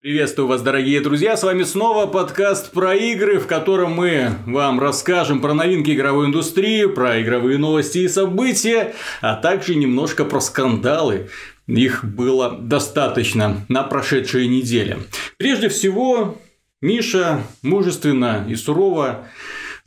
Приветствую вас, дорогие друзья! С вами снова подкаст про игры, в котором мы вам расскажем про новинки игровой индустрии, про игровые новости и события, а также немножко про скандалы. Их было достаточно на прошедшей неделе. Прежде всего, Миша мужественно и сурово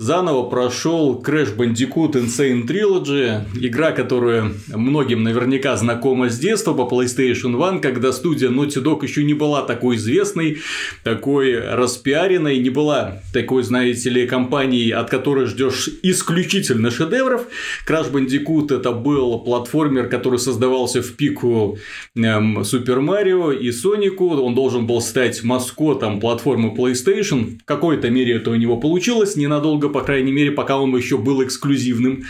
заново прошел Crash Bandicoot Insane Trilogy, игра, которая многим наверняка знакома с детства по PlayStation 1, когда студия Naughty Dog еще не была такой известной, такой распиаренной, не была такой, знаете ли, компанией, от которой ждешь исключительно шедевров. Crash Bandicoot это был платформер, который создавался в пику эм, Super Mario и Сонику, он должен был стать маскотом платформы PlayStation, в какой-то мере это у него получилось, ненадолго по крайней мере, пока он еще был эксклюзивным.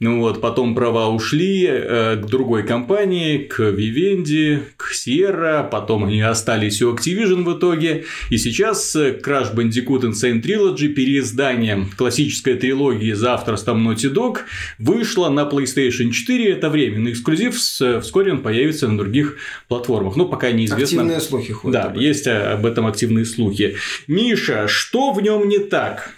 Ну вот, потом права ушли э, к другой компании, к Vivendi, к Sierra, потом они остались у Activision в итоге. И сейчас э, Crash Bandicoot Insane Trilogy, переиздание классической трилогии за авторством Naughty Dog, вышло на PlayStation 4. Это временный эксклюзив, вскоре он появится на других платформах. Ну, пока неизвестно. Активные слухи ходят. Да, есть об этом активные слухи. Миша, что в нем не так?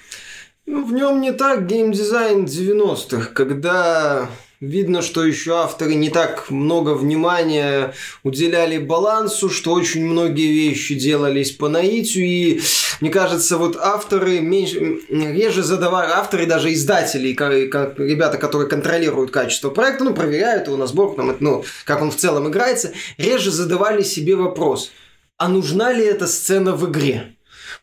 Ну, в нем не так геймдизайн 90-х, когда видно, что еще авторы не так много внимания уделяли балансу, что очень многие вещи делались по наитию, и мне кажется, вот авторы меньше, реже задавали, авторы даже издатели, как, ребята, которые контролируют качество проекта, ну, проверяют его на сборку, там, ну, как он в целом играется, реже задавали себе вопрос, а нужна ли эта сцена в игре?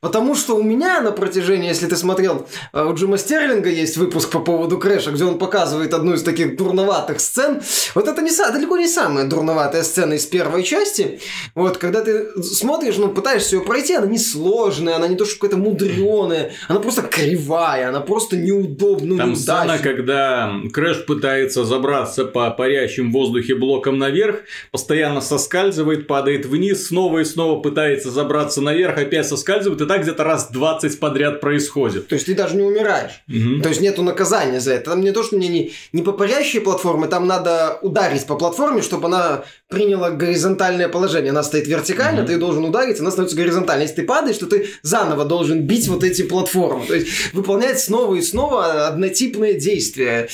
Потому что у меня на протяжении, если ты смотрел, э, у Джима Стерлинга есть выпуск по поводу Крэша, где он показывает одну из таких дурноватых сцен. Вот это не, далеко не самая дурноватая сцена из первой части. Вот, когда ты смотришь, ну, пытаешься ее пройти, она не сложная, она не то, что какая-то мудреная, она просто кривая, она просто неудобная. Там сцена, когда Крэш пытается забраться по парящим в воздухе блокам наверх, постоянно соскальзывает, падает вниз, снова и снова пытается забраться наверх, опять соскальзывает, так где-то раз 20 подряд происходит. То есть ты даже не умираешь. Угу. То есть нету наказания за это. Там не то, что мне не, не по парящей платформе, там надо ударить по платформе, чтобы она приняла горизонтальное положение. Она стоит вертикально, угу. ты должен ударить, она становится горизонтальной. Если ты падаешь, то ты заново должен бить вот эти платформы. То есть выполнять снова и снова однотипные действия.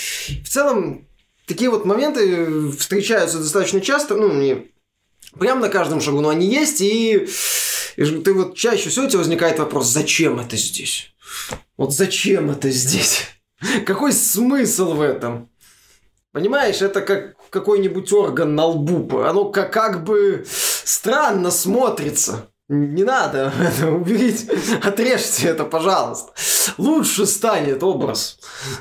В целом, такие вот моменты встречаются достаточно часто, ну, не прям на каждом шагу, но они есть, и и ты вот чаще всего у тебя возникает вопрос, зачем это здесь? Вот зачем это здесь? Какой смысл в этом? Понимаешь, это как какой-нибудь орган на лбу. Оно как, как бы странно смотрится. Не надо это уберите, отрежьте это, пожалуйста. Лучше станет образ.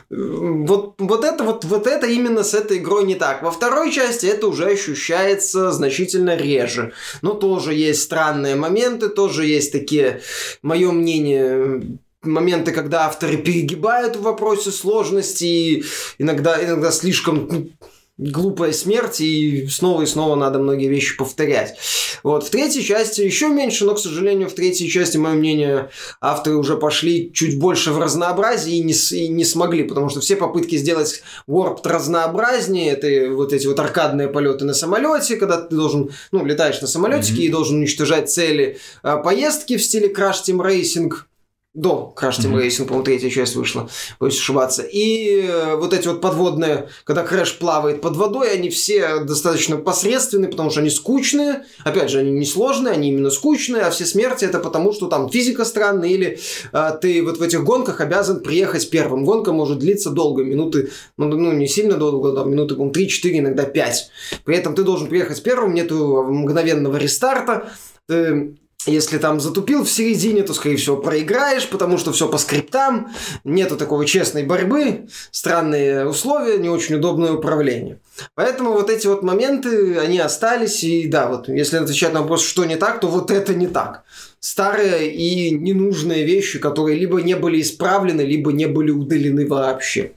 Вот, вот, это, вот, вот это именно с этой игрой не так. Во второй части это уже ощущается значительно реже. Но тоже есть странные моменты, тоже есть такие, мое мнение, моменты, когда авторы перегибают в вопросе сложности, и иногда, иногда слишком ну, глупая смерть, и снова и снова надо многие вещи повторять. Вот. В третьей части еще меньше, но, к сожалению, в третьей части, мое мнение, авторы уже пошли чуть больше в разнообразие и не, и не смогли, потому что все попытки сделать Warp разнообразнее, это вот эти вот аркадные полеты на самолете, когда ты должен, ну, летаешь на самолетике mm-hmm. и должен уничтожать цели, а, поездки в стиле Crash Team Racing, до Crash Team mm-hmm. Racing, по-моему, третья часть вышла, боюсь ошибаться. И э, вот эти вот подводные, когда Крэш плавает под водой, они все достаточно посредственные, потому что они скучные. Опять же, они не сложные, они именно скучные, а все смерти это потому, что там физика странная, или э, ты вот в этих гонках обязан приехать первым. Гонка может длиться долго, минуты, ну, ну не сильно долго, там, минуты, по-моему, 3-4, иногда 5. При этом ты должен приехать первым, нету мгновенного рестарта, ты если там затупил в середине, то, скорее всего, проиграешь, потому что все по скриптам, нету такой честной борьбы, странные условия, не очень удобное управление. Поэтому вот эти вот моменты, они остались, и да, вот если отвечать на вопрос, что не так, то вот это не так. Старые и ненужные вещи, которые либо не были исправлены, либо не были удалены вообще.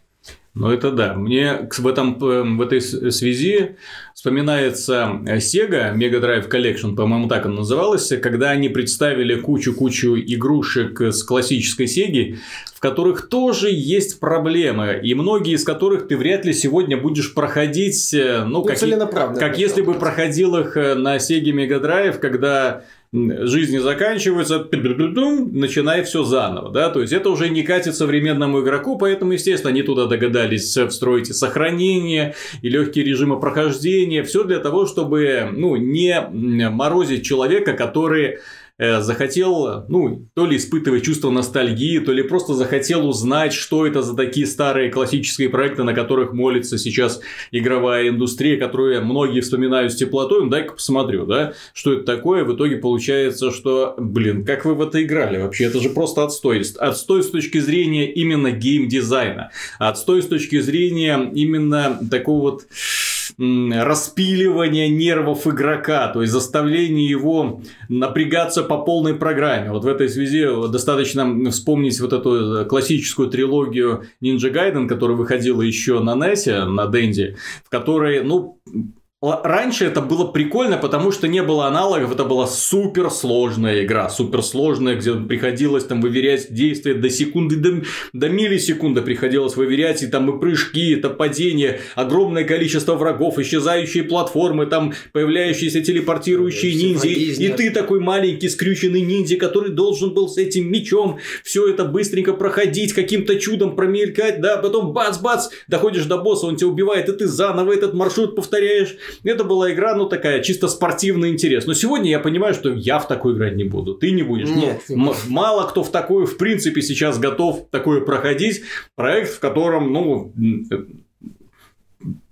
Ну, это да. Мне в, этом, эм, в этой связи вспоминается Sega Mega Drive Collection, по-моему, так она называлась, когда они представили кучу-кучу игрушек с классической Sega, в которых тоже есть проблемы, и многие из которых ты вряд ли сегодня будешь проходить, э, ну, ну как, как если бы проходил их э, на Sega Mega Drive, когда жизни заканчиваются, начинай все заново, да, то есть это уже не катит современному игроку, поэтому, естественно, они туда догадались встроить и сохранение, и легкие режимы прохождения, все для того, чтобы, ну, не морозить человека, который захотел, ну, то ли испытывать чувство ностальгии, то ли просто захотел узнать, что это за такие старые классические проекты, на которых молится сейчас игровая индустрия, которые многие вспоминают с теплотой, ну, дай-ка посмотрю, да, что это такое, в итоге получается, что, блин, как вы в это играли вообще, это же просто отстой. Отстой с точки зрения именно геймдизайна, отстой с точки зрения именно такого вот распиливания нервов игрока, то есть заставление его напрягаться по полной программе. Вот в этой связи достаточно вспомнить вот эту э, классическую трилогию Ninja Gaiden, которая выходила еще на NES, на Денди, в которой, ну, Раньше это было прикольно, потому что не было аналогов, это была суперсложная игра, суперсложная, где приходилось там выверять действия до секунды, до, до миллисекунды приходилось выверять, и там и прыжки, это падение, огромное количество врагов, исчезающие платформы, там появляющиеся телепортирующие и ниндзя, и ты такой маленький скрюченный ниндзя, который должен был с этим мечом все это быстренько проходить, каким-то чудом промелькать, да, потом бац-бац, доходишь до босса, он тебя убивает, и ты заново этот маршрут повторяешь, это была игра, ну, такая чисто спортивный интерес. Но сегодня я понимаю, что я в такой играть не буду. Ты не будешь. Нет. Ну, мало кто в такую, в принципе, сейчас готов такое проходить. Проект, в котором, ну,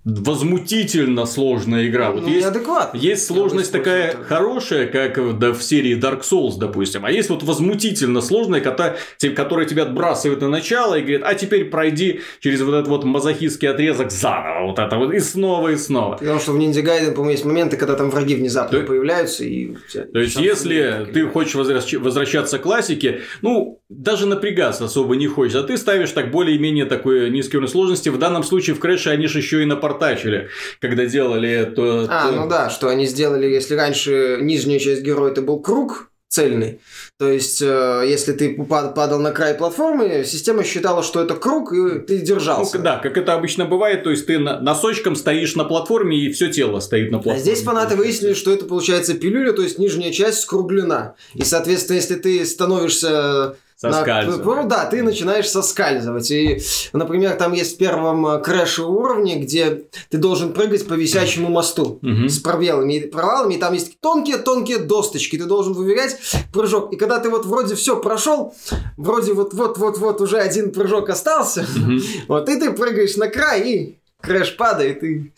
возмутительно сложная игра. Вот ну, есть, есть сложность такая это. хорошая, как да, в серии Dark Souls, допустим, а есть вот возмутительно сложная, которая, которая тебя отбрасывает на начало и говорит, а теперь пройди через вот этот вот мазохистский отрезок заново, вот это вот, и снова, и снова. Потому что в Ninja Gaiden, по-моему, есть моменты, когда там враги внезапно то, появляются и... То есть, если ты хочешь возвращаться к классике, ну, даже напрягаться особо не хочешь, а ты ставишь так более-менее такой низкий уровень сложности. В данном случае в Крэше они же еще и напортачили, когда делали это. А, ну да, что они сделали, если раньше нижняя часть героя это был круг, цельный. То есть, э, если ты падал на край платформы, система считала, что это круг, и ты держался. Ну, да, как это обычно бывает, то есть ты носочком стоишь на платформе, и все тело стоит на платформе. А здесь фанаты выяснили, что это получается пилюля, то есть нижняя часть скруглена. И, соответственно, если ты становишься Соскальзывать. На, ну да, ты начинаешь соскальзывать. И, например, там есть в первом э, крэше уровне, где ты должен прыгать по висящему мосту угу. с пробелами и провалами. И там есть тонкие-тонкие досточки. Ты должен выверять прыжок. И когда ты вот вроде все прошел, вроде вот-вот-вот-вот уже один прыжок остался, угу. вот и ты прыгаешь на край, и крэш падает, и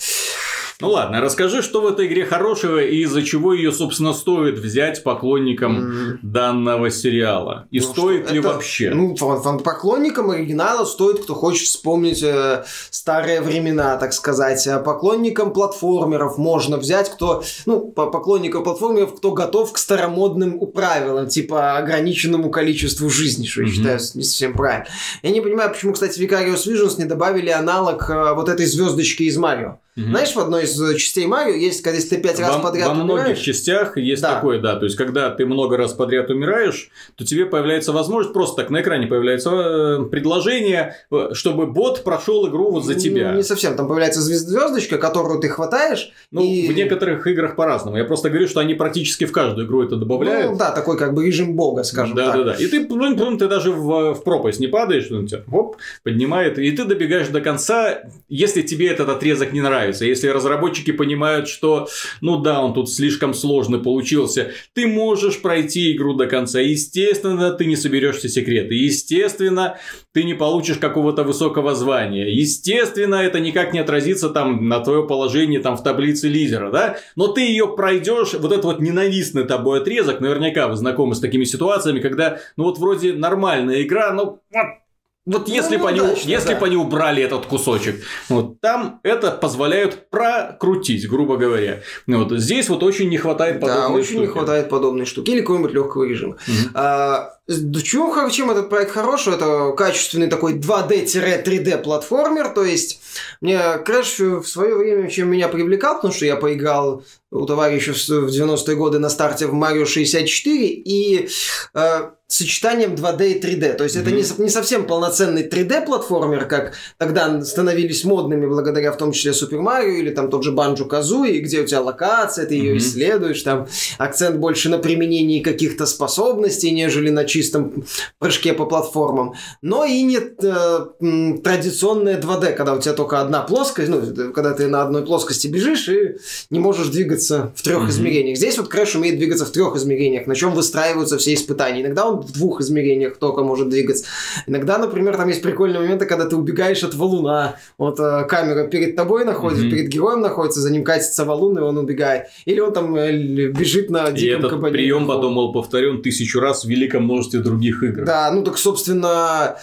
ну ладно, расскажи, что в этой игре хорошего и из-за чего ее, собственно, стоит взять поклонникам mm. данного сериала. И ну, стоит ли это, вообще? Ну, поклонникам оригинала стоит, кто хочет вспомнить э, старые времена, так сказать. А поклонникам платформеров можно взять, кто, ну, по поклонникам платформеров, кто готов к старомодным правилам, типа ограниченному количеству жизни, что mm-hmm. я считаю не совсем правильно. Я не понимаю, почему, кстати, Vicarious Visions не добавили аналог э, вот этой звездочки из Марио. Угу. Знаешь, в одной из э, частей Марио есть, когда если ты пять раз подряд Во многих частях есть да. такое, да. То есть, когда ты много раз подряд умираешь, то тебе появляется возможность, просто так на экране появляется э, предложение, э, чтобы бот прошел игру вот за тебя. Не, совсем. Там появляется звездочка, которую ты хватаешь. Ну, и... в некоторых играх по-разному. Я просто говорю, что они практически в каждую игру это добавляют. Ну, да, такой как бы режим бога, скажем да, так. Да, да, да. И ты, ну, ты даже в, в пропасть не падаешь, он тебя хоп, поднимает, и ты добегаешь до конца, если тебе этот отрезок не нравится нравится. Если разработчики понимают, что, ну да, он тут слишком сложный получился, ты можешь пройти игру до конца. Естественно, ты не соберешь все секреты. Естественно, ты не получишь какого-то высокого звания. Естественно, это никак не отразится там на твое положение там в таблице лидера, да? Но ты ее пройдешь, вот этот вот ненавистный тобой отрезок, наверняка вы знакомы с такими ситуациями, когда, ну вот вроде нормальная игра, но вот вот если, ну, бы, они, если да. бы они убрали этот кусочек, вот там это позволяют прокрутить, грубо говоря. Вот здесь вот очень не хватает подобной Да, очень штуки. не хватает подобной штуки или какого-нибудь легкого режима. Угу. А, чем, чем этот проект хороший? Это качественный такой 2D-3D платформер, то есть мне Crash в свое время чем меня привлекал, потому что я поиграл у товарища в 90-е годы на старте в Mario 64, и э, сочетанием 2D и 3D. То есть mm-hmm. это не, не совсем полноценный 3D-платформер, как тогда становились модными благодаря в том числе Супер Марио или там тот же Банджо Казуи, где у тебя локация, ты ее mm-hmm. исследуешь, там акцент больше на применении каких-то способностей, нежели на чистом прыжке по платформам. Но и не э, традиционное 2D, когда у тебя только одна плоскость, ну, когда ты на одной плоскости бежишь и не можешь двигаться в трех mm-hmm. измерениях. Здесь вот Crash умеет двигаться в трех измерениях, на чем выстраиваются все испытания. Иногда он в двух измерениях только может двигаться. Иногда, например, там есть прикольные моменты, когда ты убегаешь от валуна. Вот э, камера перед тобой находится, mm-hmm. перед героем находится, за ним катится валун, и он убегает. Или он там э, бежит на диком И этот кабане. прием потом был повторен тысячу раз в великом множестве других игр. Да, ну так, собственно.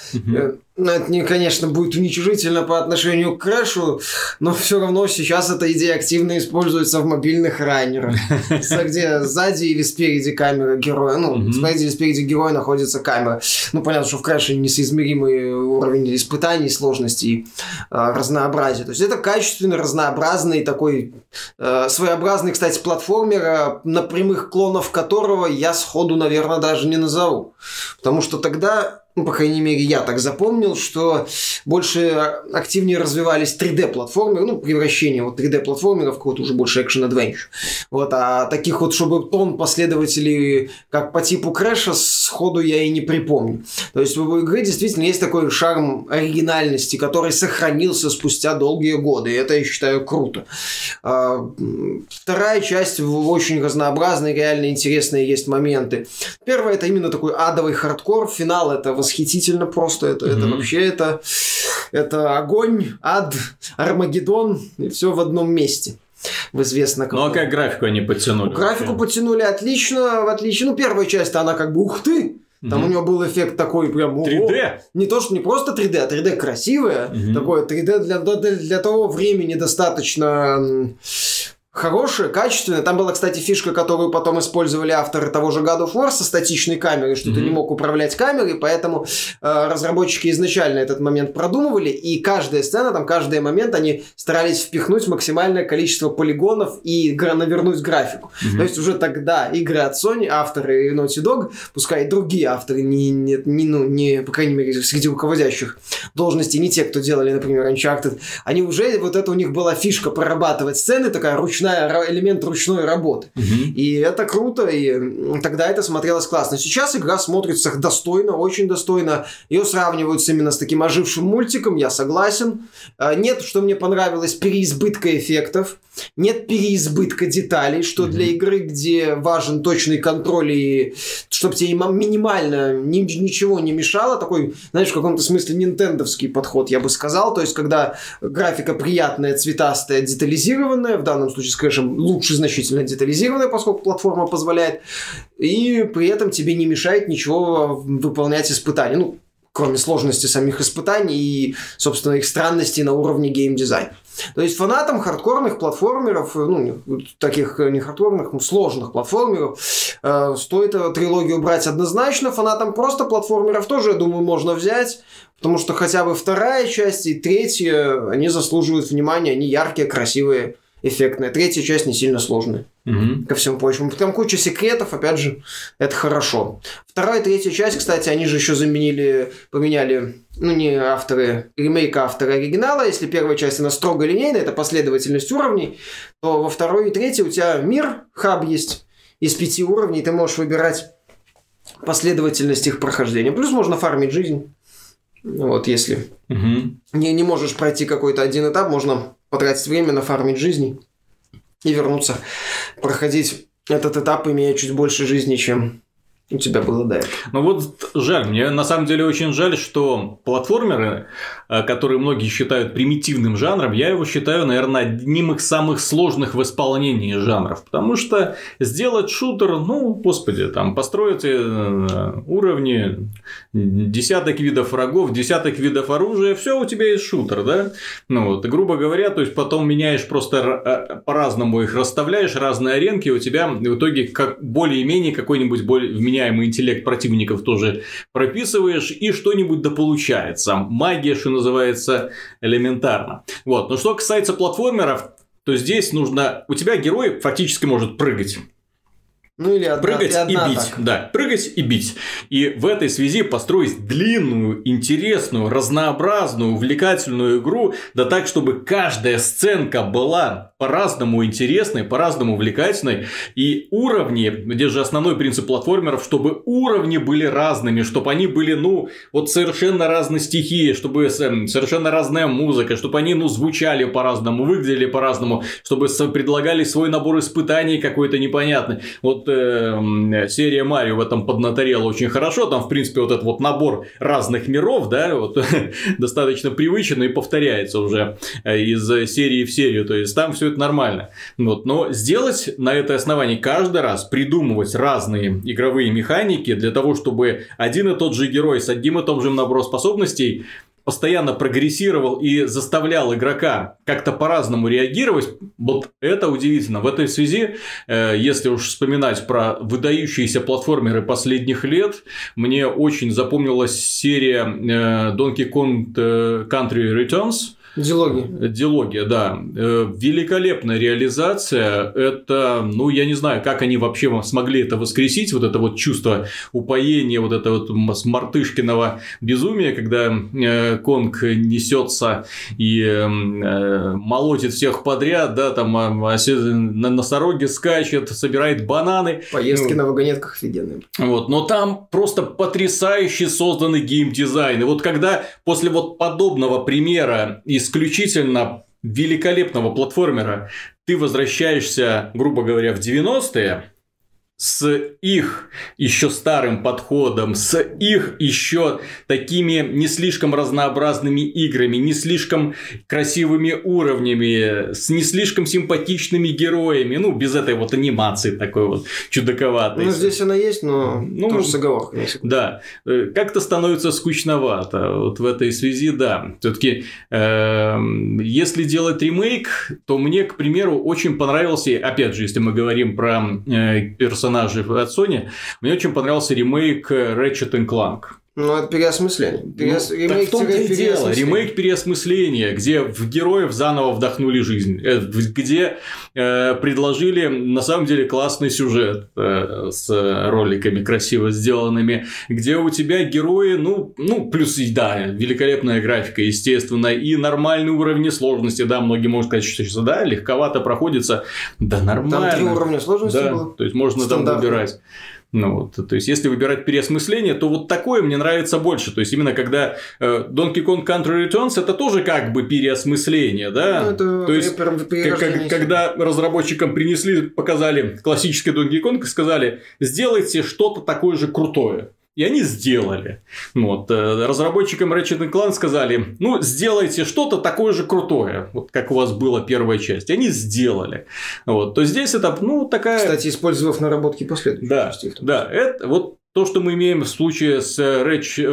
Ну, это, не, конечно, будет уничижительно по отношению к Крэшу, но все равно сейчас эта идея активно используется в мобильных раннерах, где сзади или спереди камера героя, ну, сзади или спереди героя находится камера. Ну, понятно, что в Крэше несоизмеримый уровень испытаний, сложности и а, разнообразия. То есть это качественный, разнообразный такой э, своеобразный, кстати, платформер, на прямых клонов которого я сходу, наверное, даже не назову. Потому что тогда ну, по крайней мере, я так запомнил, что больше активнее развивались 3D-платформеры, ну, превращение вот 3D-платформеров в какого-то уже больше action-adventure. Вот, а таких вот, чтобы тон последователей, как по типу Крэша, сходу я и не припомню. То есть в игре действительно есть такой шарм оригинальности, который сохранился спустя долгие годы, и это, я считаю, круто. А, вторая часть очень разнообразная, реально интересные есть моменты. Первое, это именно такой адовый хардкор, финал это восхитительно просто. Это, mm-hmm. это вообще это, это огонь, ад, Армагеддон и все в одном месте в известно каком. Ну а как графику они подтянули? Ну, графику подтянули отлично, в отличие. Ну, первая часть, она как бы ух ты, там угу. у него был эффект такой прям... 3D? Не то, что не просто 3D, а 3D красивое. Угу. Такое 3D для, для, для того времени достаточно хорошее, качественное. Там была, кстати, фишка, которую потом использовали авторы того же God of War со статичной камерой, что mm-hmm. ты не мог управлять камерой, поэтому э, разработчики изначально этот момент продумывали, и каждая сцена, там каждый момент они старались впихнуть максимальное количество полигонов и навернуть графику. Mm-hmm. То есть уже тогда игры от Sony, авторы Naughty Dog, пускай и другие авторы, не, не, не, ну, не, по крайней мере, среди руководящих должностей, не те, кто делали, например, Uncharted, они уже, вот это у них была фишка прорабатывать сцены, такая ручная ручная, элемент ручной работы. Угу. И это круто, и тогда это смотрелось классно. Сейчас игра смотрится достойно, очень достойно. Ее сравнивают именно с таким ожившим мультиком, я согласен. А, нет, что мне понравилось, переизбытка эффектов. Нет переизбытка деталей, что mm для игры, где важен точный контроль и чтобы тебе минимально ни, ничего не мешало, такой, знаешь, в каком-то смысле нинтендовский подход, я бы сказал. То есть, когда графика приятная, цветастая, детализированная, в данном случае, скажем, лучше значительно детализированная, поскольку платформа позволяет, и при этом тебе не мешает ничего выполнять испытания. Ну, кроме сложности самих испытаний и, собственно, их странностей на уровне геймдизайна. То есть фанатам хардкорных платформеров, ну, таких не хардкорных, сложных платформеров, э, стоит эту трилогию брать однозначно. Фанатам просто платформеров тоже, я думаю, можно взять, потому что хотя бы вторая часть и третья, они заслуживают внимания, они яркие, красивые, эффектные. Третья часть не сильно сложная. Угу. Ко всему прочему. Там куча секретов, опять же, это хорошо. Вторая и третья часть, кстати, они же еще заменили, поменяли, ну, не авторы ремейка, авторы оригинала. Если первая часть, она строго линейная, это последовательность уровней, то во второй и третьей у тебя мир, хаб есть из пяти уровней, ты можешь выбирать последовательность их прохождения. Плюс можно фармить жизнь. Вот, если угу. не, не можешь пройти какой-то один этап, можно потратить время на фармить жизни и вернуться, проходить этот этап, имея чуть больше жизни, чем у тебя было этого. Ну вот жаль, мне на самом деле очень жаль, что платформеры, э, которые многие считают примитивным жанром, я его считаю, наверное, одним из самых сложных в исполнении жанров. Потому что сделать шутер, ну, господи, там построить э, уровни, десяток видов врагов, десяток видов оружия, все у тебя есть шутер, да? Ну вот, грубо говоря, то есть потом меняешь просто э, по-разному их расставляешь, разные аренки, у тебя в итоге как более-менее какой-нибудь более вменяемый вменяемый интеллект противников тоже прописываешь, и что-нибудь да получается. Магия, что называется, элементарно. Вот. Но что касается платформеров, то здесь нужно... У тебя герой фактически может прыгать. Ну или одна, прыгать и, одна бить. атака. Да, прыгать и бить. И в этой связи построить длинную, интересную, разнообразную, увлекательную игру, да так, чтобы каждая сценка была по-разному интересной, по-разному увлекательной. И уровни, где же основной принцип платформеров, чтобы уровни были разными, чтобы они были, ну, вот совершенно разной стихии, чтобы эм, совершенно разная музыка, чтобы они, ну, звучали по-разному, выглядели по-разному, чтобы предлагали свой набор испытаний какой-то непонятный. Вот э, серия Марио в этом поднаторела очень хорошо. Там, в принципе, вот этот вот набор разных миров, да, вот достаточно привычен и повторяется уже э, из серии в серию. То есть там все это нормально. Вот. Но сделать на этой основании каждый раз придумывать разные игровые механики для того, чтобы один и тот же герой с одним и том же набором способностей постоянно прогрессировал и заставлял игрока как-то по-разному реагировать, вот это удивительно. В этой связи, э, если уж вспоминать про выдающиеся платформеры последних лет, мне очень запомнилась серия э, Donkey Kong э, Country Returns, Диалоги. Диалогия, да. Э, Великолепная реализация. Это, ну, я не знаю, как они вообще смогли это воскресить, вот это вот чувство упоения, вот это вот мартышкиного безумия, когда э, Конг несется и э, молотит всех подряд, да, там а, осе- на носороге скачет, собирает бананы. Поездки Ну, на вагонетках офигенные. вот, но там просто потрясающе созданный геймдизайн. И вот когда после вот подобного примера исключительно великолепного платформера. Ты возвращаешься, грубо говоря, в 90-е, с их еще старым подходом, с их еще такими не слишком разнообразными играми, не слишком красивыми уровнями, с не слишком симпатичными героями, ну, без этой вот анимации такой вот чудаковатой. Ну, здесь она есть, но Ну, тоже с секунду. Да, э, как-то становится скучновато. Вот в этой связи, да. Все-таки, если делать ремейк, то мне, к примеру, очень понравился, опять же, если мы говорим про э, персонажей от Sony, мне очень понравился ремейк Ratchet Clank. Ну, это переосмысление. Переос... Ну, так в том-то и дело. Ремейк переосмысления, где в героев заново вдохнули жизнь, э, где э, предложили на самом деле классный сюжет э, с роликами красиво сделанными, где у тебя герои, ну, ну плюс да, великолепная графика, естественно, и нормальный уровень сложности, да, многие могут сказать, что да, легковато проходится, да нормально. Там три уровня сложности Да, было. то есть можно там выбирать. Ну, вот, то есть, если выбирать переосмысление, то вот такое мне нравится больше. То есть, именно когда э, Donkey Kong Country Returns это тоже как бы переосмысление, да? Ну, это то есть, как- как- когда разработчикам принесли, показали классический Donkey Kong и сказали, сделайте что-то такое же крутое. И они сделали. Ну Вот, э, разработчикам Ratchet Clank сказали, ну, сделайте что-то такое же крутое, вот как у вас была первая часть. И они сделали. Вот, то здесь это, ну, такая... Кстати, использовав наработки последующих Да, частей да, это вот то, что мы имеем в случае с э, Рэч, э,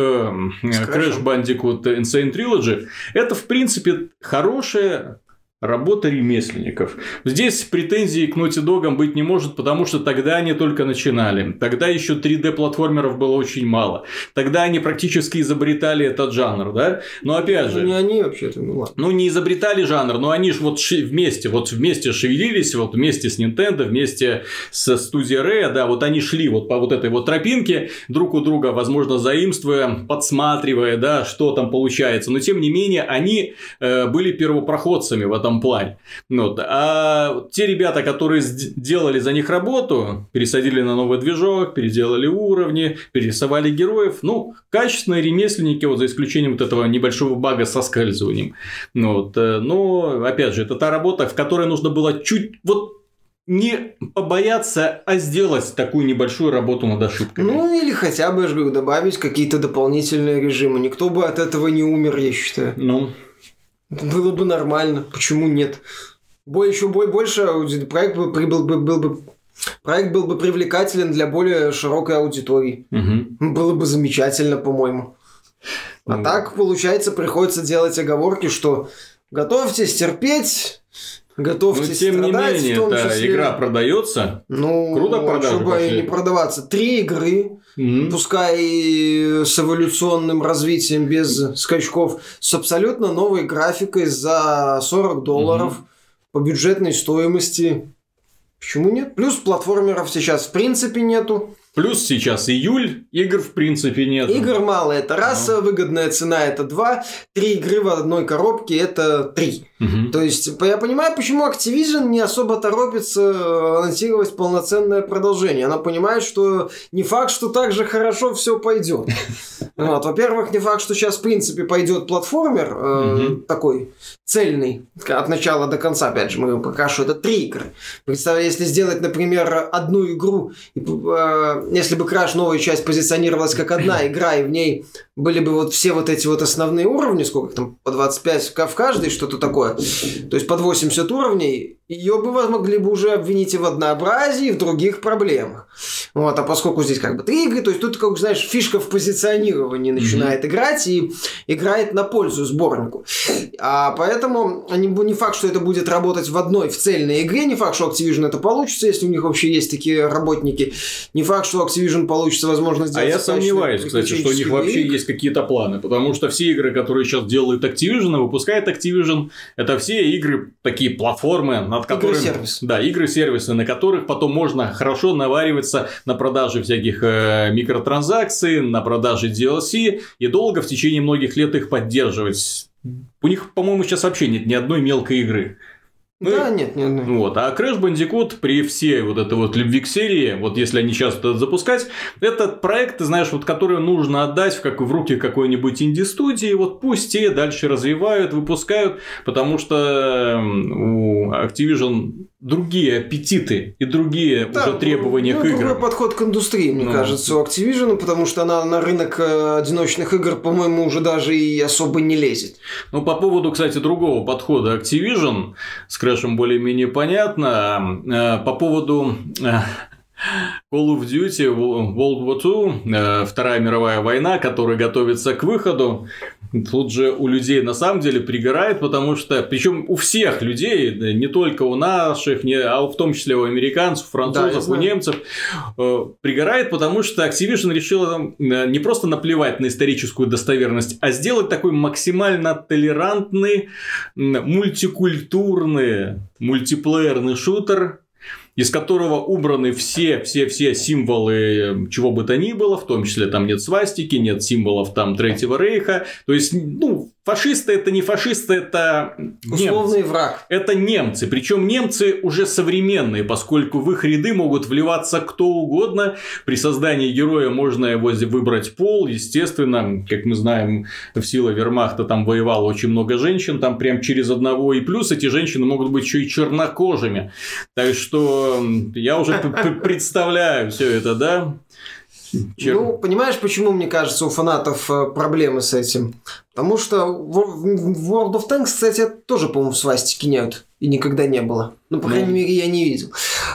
С Crash. Bandicoot Insane Trilogy, это, в принципе, хорошая работа ремесленников. Здесь претензий к Naughty Dog быть не может, потому что тогда они только начинали. Тогда еще 3D-платформеров было очень мало. Тогда они практически изобретали этот жанр, да? Но опять же... Ну, не они вообще-то, ну ладно. Ну, не изобретали жанр, но они же вот ши- вместе, вот вместе шевелились, вот вместе с Nintendo, вместе с студией Rare, да, вот они шли вот по вот этой вот тропинке, друг у друга, возможно, заимствуя, подсматривая, да, что там получается. Но, тем не менее, они э, были первопроходцами в этом плане. Ну Вот. А те ребята, которые сд- делали за них работу, пересадили на новый движок, переделали уровни, перерисовали героев, ну, качественные ремесленники, вот за исключением вот этого небольшого бага со скальзыванием. Вот, э, но, опять же, это та работа, в которой нужно было чуть вот не побояться, а сделать такую небольшую работу над ошибками. Ну, или хотя бы, я же говорю, добавить какие-то дополнительные режимы. Никто бы от этого не умер, я считаю. Ну, Было бы нормально. Почему нет? Бо- Еще бо- больше проект бы прибыл бы, был бы проект был бы привлекателен для более широкой аудитории. мгм. Было бы замечательно, по-моему. А Ну. так, получается, приходится делать оговорки, что готовьтесь терпеть. Готовьте Но тем не страдать, в менее, том эта числе. игра продается. Ну, Круто продажи чтобы пошли. не продаваться. Три игры, Мгм. пускай и с эволюционным развитием, без скачков, с абсолютно новой графикой за 40 долларов по бюджетной стоимости. Почему нет? Плюс платформеров сейчас в принципе нету. Плюс сейчас июль, игр в принципе нет. Игр мало, это раз, выгодная цена это два, три игры в одной коробке это три. Мгм. То есть, я понимаю, почему Activision не особо торопится э, анонсировать полноценное продолжение. Она понимает, что не факт, что так же хорошо все пойдет. Вот. Во-первых, не факт, что сейчас, в принципе, пойдет платформер э, такой цельный, от начала до конца, опять же, мы пока что это три игры. Представляю, если сделать, например, одну игру, и, э, если бы Crash новая часть позиционировалась как одна игра, и в ней были бы вот все вот эти вот основные уровни, сколько там, по 25 в ка- в каждой, что-то такое, то есть под 80 уровней, ее бы могли бы уже обвинить и в однообразии, и в других проблемах. Вот, а поскольку здесь как бы три игры, то есть тут, как знаешь, фишка в позиционировании начинает играть и играет на пользу сборнику. А поэтому бу- не факт, что это будет работать в одной, в цельной игре, не факт, что Activision это получится, если у них вообще есть такие работники, не факт, что Activision получится возможность А сделать я качественные сомневаюсь, кстати, что у них приключенческие вообще игры. есть какие-то планы, потому что все игры, которые сейчас делает Activision и выпускает Activision, это все игры, такие платформы, над которыми... Игры-сервис. Да, игры-сервисы, на которых потом можно хорошо навариваться на продаже всяких э, микротранзакций, на продаже DLC и долго в течение многих лет их поддерживать. У них, по-моему, сейчас вообще нет ни одной мелкой игры. Ну, Да, нет, нет, нет. Вот. А Crash Bandicoot при всей вот этой вот любви к серии, вот если они часто запускать, этот проект, ты знаешь, вот который нужно отдать в, как, в руки какой-нибудь инди-студии, вот пусть те дальше развивают, выпускают, потому что у Activision другие аппетиты и другие Да, уже требования ну, к другой играм. подход к индустрии, мне Ну. кажется, у Activision, потому что она на рынок э, одиночных игр, по-моему, уже даже и особо не лезет. Ну, по поводу, кстати, другого подхода Activision, с Крэшем более-менее понятно. Э, По поводу э, Call of Duty World War II, Вторая мировая война, которая готовится к выходу, тут же у людей на самом деле пригорает, потому что, причем у всех людей, да, не только у наших, не, а в том числе у американцев, Да, французов, у знаю. немцев, э, пригорает, потому что Activision решила э, не просто наплевать на историческую достоверность, а сделать такой максимально толерантный, мультикультурный, мультиплеерный шутер, из которого убраны все, все, все символы э, чего бы то ни было, в том числе там нет свастики, нет символов там Третьего Рейха. То есть, ну, фашисты это не фашисты, это немцы. Условный враг. Это немцы, причем немцы уже современные, поскольку в их ряды могут вливаться кто угодно. При создании героя можно его выбрать пол, естественно, как мы знаем, в силе вермахта там воевало очень много женщин, там прям через одного, и плюс эти женщины могут быть еще и чернокожими. Так что м, я уже представляю все это, да? Чер- Ну, понимаешь, почему, мне кажется, у фанатов э, проблемы с этим? Потому что в в World of Tanks, кстати, тоже, по-моему, свастики нет. И никогда не было. Ну, по Ну. крайней мере, я не видел.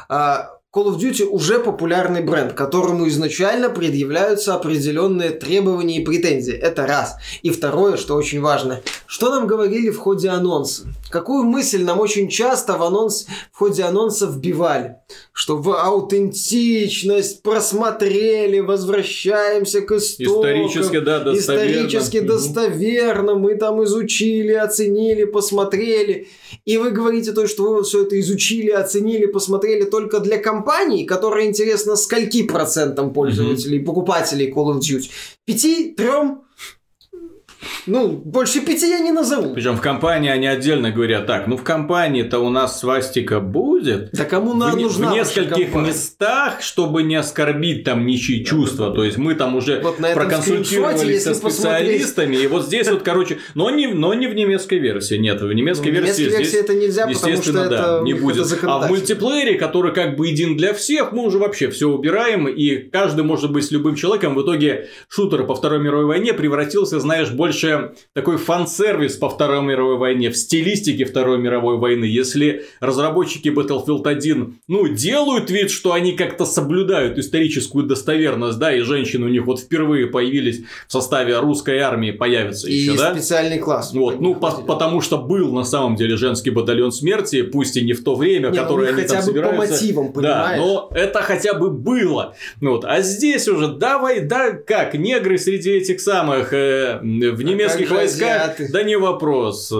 А, Call of Duty уже популярный бренд, которому изначально предъявляются определенные требования и претензии. Это раз. И второе, что очень важно. Что нам говорили в ходе анонса? Какую мысль нам очень часто в, анонс, в ходе анонса вбивали? Что в аутентичность просмотрели, возвращаемся к истокам. Исторически, да, достоверно. Исторически Мгм. достоверно, мы там изучили, оценили, посмотрели. И вы говорите то, что вы все это изучили, оценили, посмотрели только для компаний, которая интересна скольки процентам пользователей, покупателей Call of Duty? Пяти, трем? Ну, больше пяти я не назову. Причем в компании они отдельно говорят, так, ну в компании-то у нас свастика будет, Да кому в, нам не- нужна в нескольких компания? местах, чтобы не оскорбить там ничьи чувства. То есть мы там уже Вот проконсультировались со посмотреть- специалистами, и вот здесь вот, короче, но не, но не в немецкой версии. Нет, в немецкой Ну, в версии немецкой здесь, версии это нельзя, потому что естественно, это да, у не будет. это а в мультиплеере, который как бы един для всех, мы уже вообще все убираем, и каждый может быть с любым человеком. В итоге шутер по Второй мировой войне превратился, знаешь, больше больше такой фан-сервис по Второй мировой войне, в стилистике Второй мировой войны. Если разработчики Battlefield 1, ну, делают вид, что они как-то соблюдают историческую достоверность, да, и женщины у них вот впервые появились в составе русской армии, появятся и еще, да? специальный класс. Вот, ну, по- потому что был на самом деле женский батальон смерти, пусть и не в то время, Не, ну, которое они они там хотя бы по собираются. мотивам, Да, понимаешь? но это хотя бы было. Вот. А здесь уже давай, да как, негры среди этих самых э, в немецких же войсках, азиаты? да не вопрос.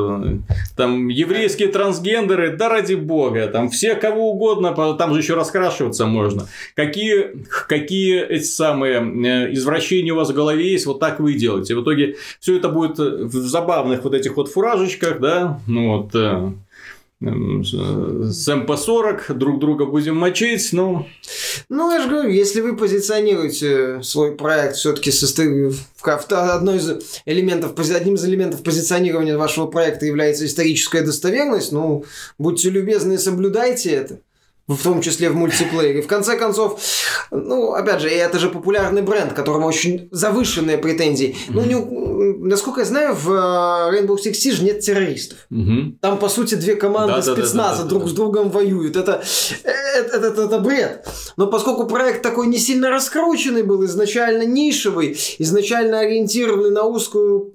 Там еврейские трансгендеры, да ради бога, там все кого угодно, там же еще раскрашиваться можно. Какие, какие эти самые э, извращения у вас в голове есть, вот так вы и делаете. В итоге все это будет в забавных вот этих вот фуражечках, да, ну вот, э, с с МП-40 друг друга будем мочить, ну, Ну, я же говорю, если вы позиционируете свой проект все-таки одной из элементов, одним из элементов позиционирования вашего проекта является историческая достоверность, ну, будьте любезны и соблюдайте это. В том числе в мультиплеере. В конце концов, ну, опять же, это же популярный бренд, которому очень завышенные претензии. Ну, не- насколько я знаю, в э, Rainbow Six Siege нет террористов. мгм. Там, по сути, две команды Да-да-да-да-да-да. спецназа друг с другом воюют. Это, это, это, это бред. Но поскольку проект такой не сильно раскрученный был, изначально нишевый, изначально ориентированный на узкую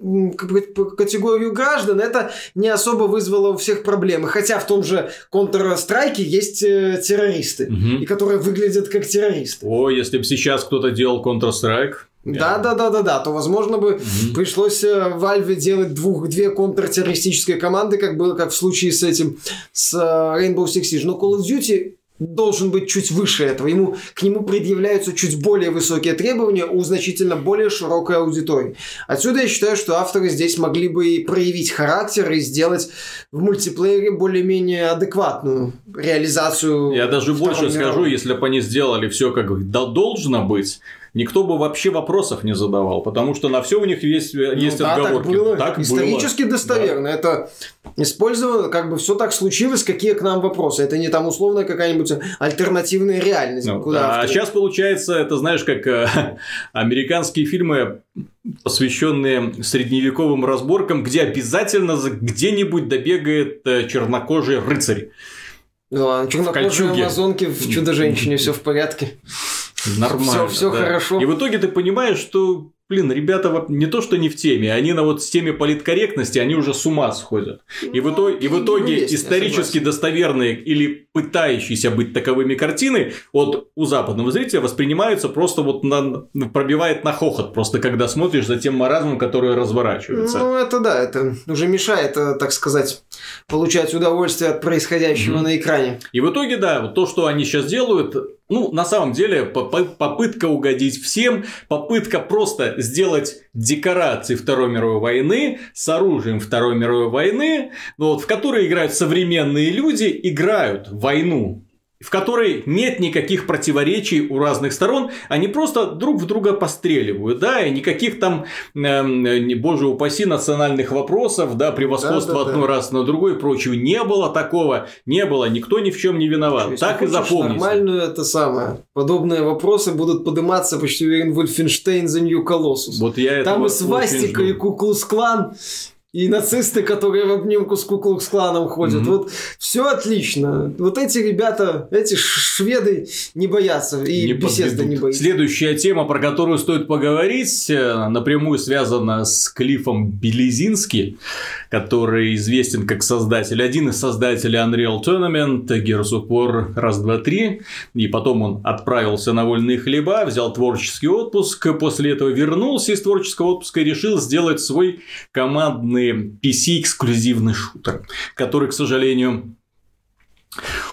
категорию граждан, это не особо вызвало у всех проблемы. Хотя в том же Counter-Strike есть э, террористы, Мгм. и которые выглядят как террористы. О, если бы сейчас кто-то делал Counter-Strike. Да, да, да, да, да, то возможно бы Мгм. пришлось э, Valve делать двух, две контртеррористические команды, как было как в случае с этим, с э, Rainbow Six Siege. Но Call of Duty должен быть чуть выше этого. Ему, к нему предъявляются чуть более высокие требования у значительно более широкой аудитории. Отсюда я считаю, что авторы здесь могли бы и проявить характер и сделать в мультиплеере более-менее адекватную реализацию. Я даже больше скажу, мировой. если бы они сделали все как до- должно быть, никто бы вообще вопросов не задавал, потому что на все у них есть, есть Ну да, отговорки. Так было. Так было. Исторически достоверно. Это использовано, как бы все так случилось, какие к нам вопросы. Это не там условно какая-нибудь альтернативная реальность. Ну, куда а авторы- сейчас получается, это знаешь, как э, американские фильмы, посвященные средневековым разборкам, где обязательно за- где-нибудь добегает э, чернокожий рыцарь. Да, чернокожие кольчуге. амазонки в Чудо-женщине, все в порядке. Нормально. Всё да. хорошо. И в итоге ты понимаешь, что, блин, ребята не то, что не в теме, они на вот с теме политкорректности, они уже с ума сходят. И в Ну, итоге, и в ну, итоге есть, исторически достоверные или пытающиеся быть таковыми картины от у западного зрителя воспринимаются просто вот на, пробивает на хохот, просто когда смотришь за тем маразмом, который разворачивается. Ну, это да, это уже мешает, э, так сказать, получать удовольствие от происходящего Мгм. на экране. И в итоге, да, вот то, что они сейчас делают, ну, на самом деле, по- по- попытка угодить всем, попытка просто сделать декорации Второй мировой войны с оружием Второй мировой войны, ну, вот, в которые играют современные люди, играют войну в которой нет никаких противоречий у разных сторон, они просто друг в друга постреливают, да, и никаких там, не- боже упаси, национальных вопросов, да, превосходства Да-да-да. одной раз на другой и прочего. Не было такого, не было, никто ни в чем не виноват. Если так и запомните. Нормальную это самое. Подобные вопросы будут подниматься почти уверен Вольфенштейн за Нью Колоссус. Вот я этого Там и свастика, и жду. Куклус-клан, и нацисты, которые в обнимку с Куклукс-кланом ходят. Мгм. Вот все отлично. Вот эти ребята, эти шведы не боятся. И Не подведут. не боится. Следующая тема, про которую стоит поговорить, э, напрямую связана с Клиффом Белезински, который известен как создатель, один из создателей Unreal Tournament, Gears of War раз, два, три, и потом он отправился на вольные хлеба, взял творческий отпуск, после этого вернулся из творческого отпуска и решил сделать свой командный PC-эксклюзивный шутер, который, к сожалению,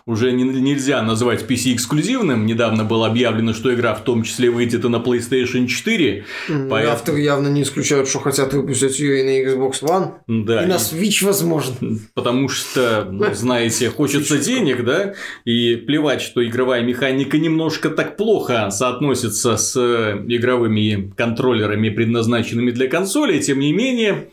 уже не- нельзя назвать PC-эксклюзивным. Недавно было объявлено, что игра в том числе выйдет и на PlayStation 4. М, Поэтому- Авторы явно не исключают, что хотят выпустить ее и на Xbox One, Да, и на и- Switch, возможно. потому что, ну, знаете, хочется денег, да, и плевать, что игровая механика немножко так плохо соотносится с игровыми контроллерами, предназначенными для консолей, тем не менее,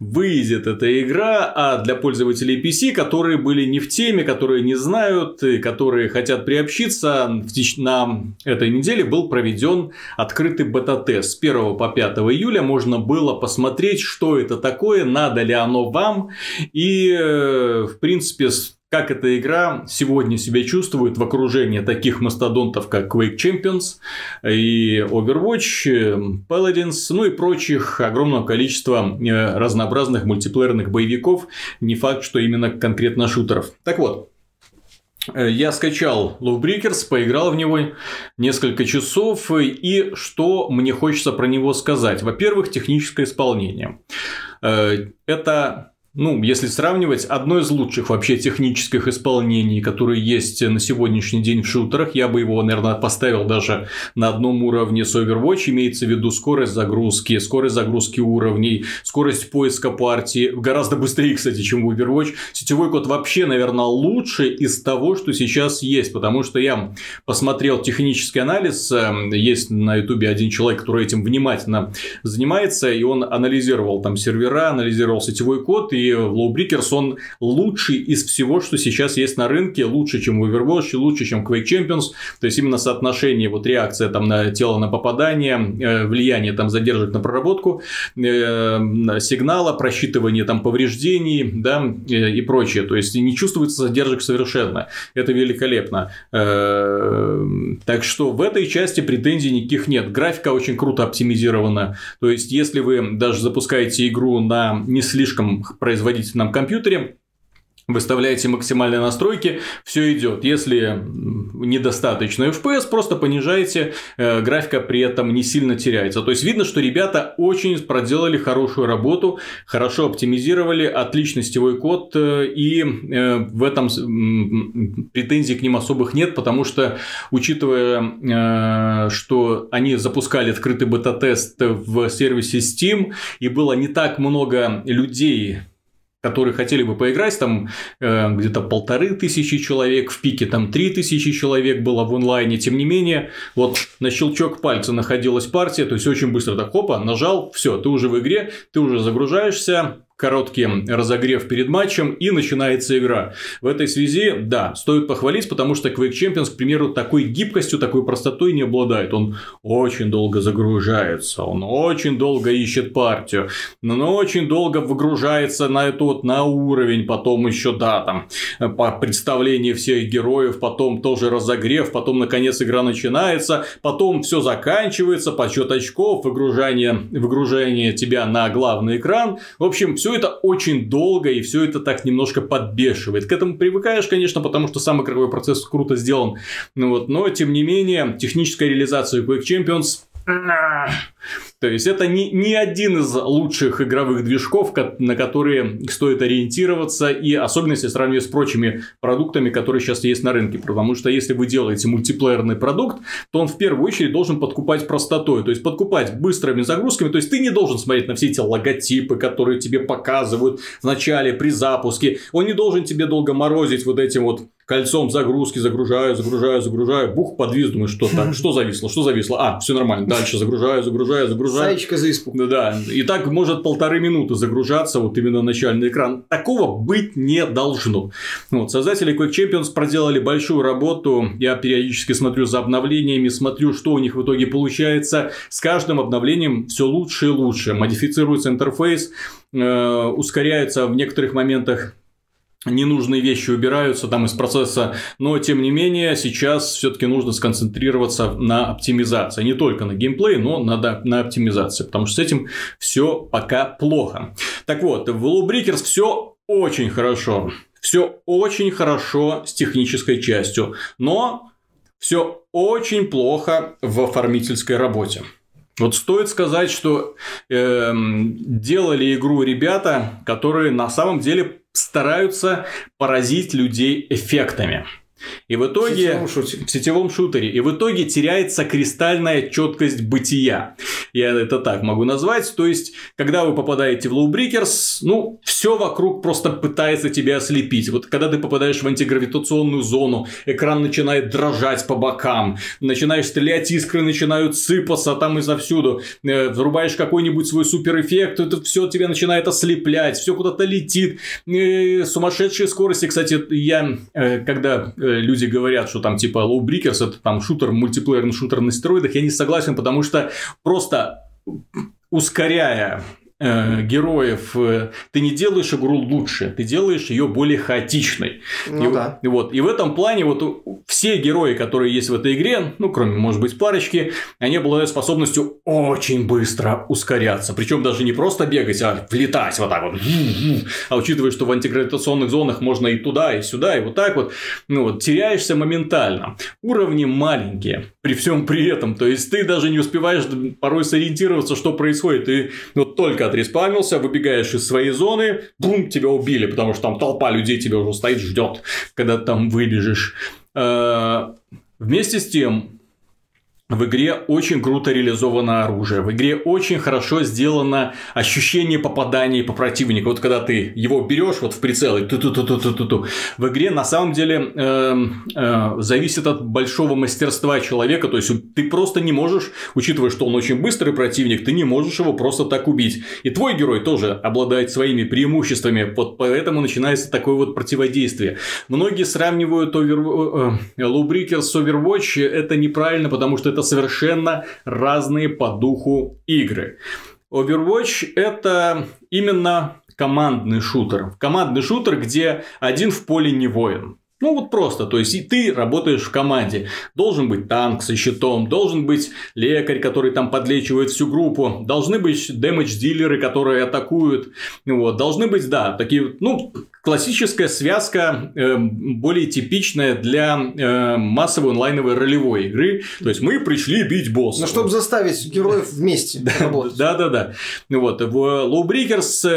выйдет эта игра, а для пользователей PC, которые были не в теме, которые не знают, и которые хотят приобщиться, на этой неделе был проведен открытый бета-тест. С 1 по 5 июля можно было посмотреть, что это такое, надо ли оно вам, и, э, в принципе, как эта игра сегодня себя чувствует в окружении таких мастодонтов, как Quake Champions и Overwatch, Paladins, ну и прочих огромного количества э, разнообразных мультиплеерных боевиков. Не факт, что именно конкретно шутеров. Так вот, э, я скачал Lawbreakers, поиграл в него несколько часов, и что мне хочется про него сказать? Во-первых, техническое исполнение. Э, это ну, если сравнивать, одно из лучших вообще технических исполнений, которые есть на сегодняшний день в шутерах, я бы его, наверное, поставил даже на одном уровне с Overwatch, имеется в виду скорость загрузки, скорость загрузки уровней, скорость поиска партии, гораздо быстрее, кстати, чем Overwatch. Сетевой код вообще, наверное, лучше из того, что сейчас есть, потому что я посмотрел технический анализ, эм, есть на ютубе один человек, который этим внимательно занимается, и он анализировал там сервера, анализировал сетевой код, и Lawbreakers, он лучший из всего, что сейчас есть на рынке, лучше, чем Overwatch, лучше, чем Quake Champions, то есть именно соотношение, вот реакция там на тело на попадание, э, влияние там задержек на проработку э, сигнала, просчитывание там повреждений, да, э, и прочее, то есть не чувствуется задержек совершенно, это великолепно. Так что в этой части претензий никаких нет, графика очень круто оптимизирована, то есть если вы даже запускаете игру на не слишком производительном компьютере, выставляете максимальные настройки, все идет. Если недостаточно FPS, просто понижаете, э, графика при этом не сильно теряется. То есть видно, что ребята очень проделали хорошую работу, хорошо оптимизировали, отличный сетевой код, э, и э, в этом претензий к ним особых нет, потому что, учитывая, что они запускали открытый бета-тест в сервисе Steam, и было не так много людей, которые хотели бы поиграть, там э, где-то полторы тысячи человек, в пике там три тысячи человек было в онлайне, тем не менее, вот на щелчок пальца находилась партия, то есть очень быстро так, хопа, нажал, все, ты уже в игре, ты уже загружаешься, короткий разогрев перед матчем и начинается игра. В этой связи, да, стоит похвалить, потому что Quake Champions, к примеру, такой гибкостью, такой простотой не обладает. Он очень долго загружается, он очень долго ищет партию, но очень долго выгружается на этот на уровень, потом еще, да, там, по представлению всех героев, потом тоже разогрев, потом, наконец, игра начинается, потом все заканчивается, подсчет очков, выгружание, выгружение тебя на главный экран. В общем, все это очень долго, и все это так немножко подбешивает. К этому привыкаешь, конечно, потому что сам игровой процесс круто сделан. Ну вот, но, тем не менее, техническая реализация Quake Champions то есть это не, не один из лучших игровых движков, на которые стоит ориентироваться, и особенно если сравнивать с прочими продуктами, которые сейчас есть на рынке. Потому что если вы делаете мультиплеерный продукт, то он в первую очередь должен подкупать простотой, то есть подкупать быстрыми загрузками. То есть ты не должен смотреть на все эти логотипы, которые тебе показывают в начале при запуске. Он не должен тебе долго морозить вот этим вот кольцом загрузки, загружаю, загружаю, загружаю, бух, подвис, думаю, что так, что зависло, что зависло, а, все нормально, дальше. Загружаю, загружаю, загружаю. Саечка за испуг. Да, да, и так может полторы минуты загружаться, вот именно начальный экран. Такого быть не должно. Вот, создатели Quake Champions проделали большую работу, я периодически смотрю за обновлениями, смотрю, что у них в итоге получается. С каждым обновлением все лучше и лучше, модифицируется интерфейс, э, ускоряется в некоторых моментах ненужные вещи убираются там из процесса, но тем не менее сейчас все-таки нужно сконцентрироваться на оптимизации, не только на геймплей, но на, на оптимизации, потому что с этим все пока плохо. Так вот, в Lawbreakers все очень хорошо, все очень хорошо с технической частью, но все очень плохо в оформительской работе. Вот стоит сказать, что э, делали игру ребята, которые на самом деле стараются поразить людей эффектами. И в итоге... В сетевом, в сетевом шутере. И в итоге теряется кристальная четкость бытия. Я это так могу назвать. То есть, когда вы попадаете в Breakers, ну, все вокруг просто пытается тебя ослепить. Вот когда ты попадаешь в антигравитационную зону, экран начинает дрожать по бокам, начинаешь стрелять, искры начинают сыпаться там изовсюду, э, врубаешь какой-нибудь свой суперэффект, это все тебя начинает ослеплять, все куда-то летит, э, сумасшедшие скорости. Кстати, я, э, когда люди говорят, что там типа Low Breakers это там шутер, мультиплеерный шутер на стероидах, я не согласен, потому что просто ускоряя э, героев, э, ты не делаешь игру лучше, ты делаешь ее более хаотичной. Ну, и, да. и вот, и в этом плане вот все герои, которые есть в этой игре, ну, кроме, может быть, парочки, они обладают способностью очень быстро ускоряться. Причем даже не просто бегать, а влетать вот так вот. А учитывая, что в антигравитационных зонах можно и туда, и сюда, и вот так вот, ну вот, теряешься моментально. Уровни маленькие, при всем при этом. То есть, ты даже не успеваешь порой сориентироваться, что происходит. Ты вот только отреспавнился, выбегаешь из своей зоны, бум, тебя убили, потому что там толпа людей тебя уже стоит, ждет, когда ты там выбежишь. Э, вместе с тем, в игре очень круто реализовано оружие. В игре очень хорошо сделано ощущение попадания по противнику. Вот когда ты его берешь вот в прицел и ту ту ту ту ту ту В игре на самом деле э, э, зависит от большого мастерства человека. То есть ты просто не можешь, учитывая, что он очень быстрый противник, ты не можешь его просто так убить. И твой герой тоже обладает своими преимуществами. Вот поэтому начинается такое вот противодействие. Многие сравнивают Over... э, Breaker с Overwatch. Это неправильно, потому что это совершенно разные по духу игры. Overwatch это именно командный шутер. Командный шутер, где один в поле не воин. Ну вот просто, то есть и ты работаешь в команде. Должен быть танк со щитом, должен быть лекарь, который там подлечивает всю группу, должны быть дэмэдж-дилеры, которые атакуют. Вот, должны быть, да, такие, ну, классическая связка, э, более типичная для э, массовой онлайновой ролевой игры. То есть мы пришли бить босса. Ну, чтобы заставить героев вместе работать. Да, да, да. Вот в Low Breakers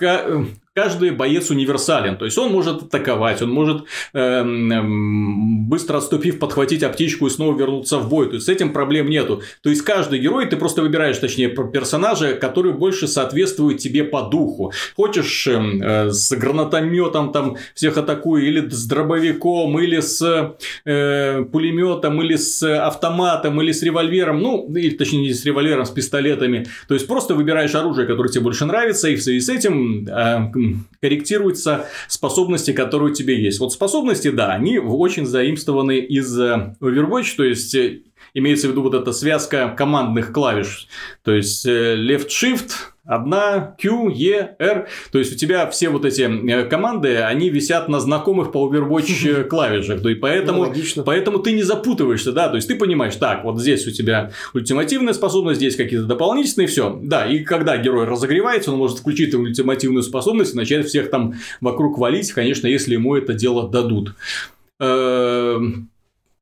э, каждый боец универсален. То есть он может атаковать, он может э, быстро отступив, подхватить аптечку и снова вернуться в бой. То есть с этим проблем нету. То есть каждый герой ты просто выбираешь, точнее, персонажа, который больше соответствует тебе по духу. Хочешь эм, э, с гранатометом там всех атакуй, или с дробовиком, или с э, пулеметом, или с автоматом, или с револьвером. Ну, или точнее не с револьвером, с пистолетами. То есть просто выбираешь оружие, которое тебе больше нравится, и в связи с этим э, корректируются способности, которые у тебя есть. Вот способности, да, они очень заимствованы из э, Overwatch, то есть э, имеется в виду вот эта связка командных клавиш, то есть э, left-shift, Одна, Q, E, R. То есть у тебя все вот эти э, команды, они висят на знакомых по Overwatch э, клавишах. Есть поэтому, ну, поэтому ты не запутываешься, да. То есть ты понимаешь, так, вот здесь у тебя ультимативная способность, здесь какие-то дополнительные, все. Да, и когда герой разогревается, он может включить ультимативную способность и начать всех там вокруг валить, конечно, если ему это дело дадут.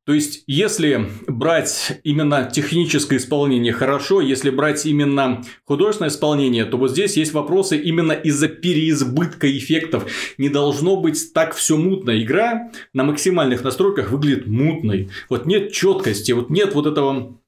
То есть, если брать именно техническое исполнение хорошо, если брать именно художественное исполнение, то вот здесь есть вопросы именно из-за переизбытка эффектов. Не должно быть так все мутно. Игра на максимальных настройках выглядит мутной. Вот нет четкости, вот нет вот этого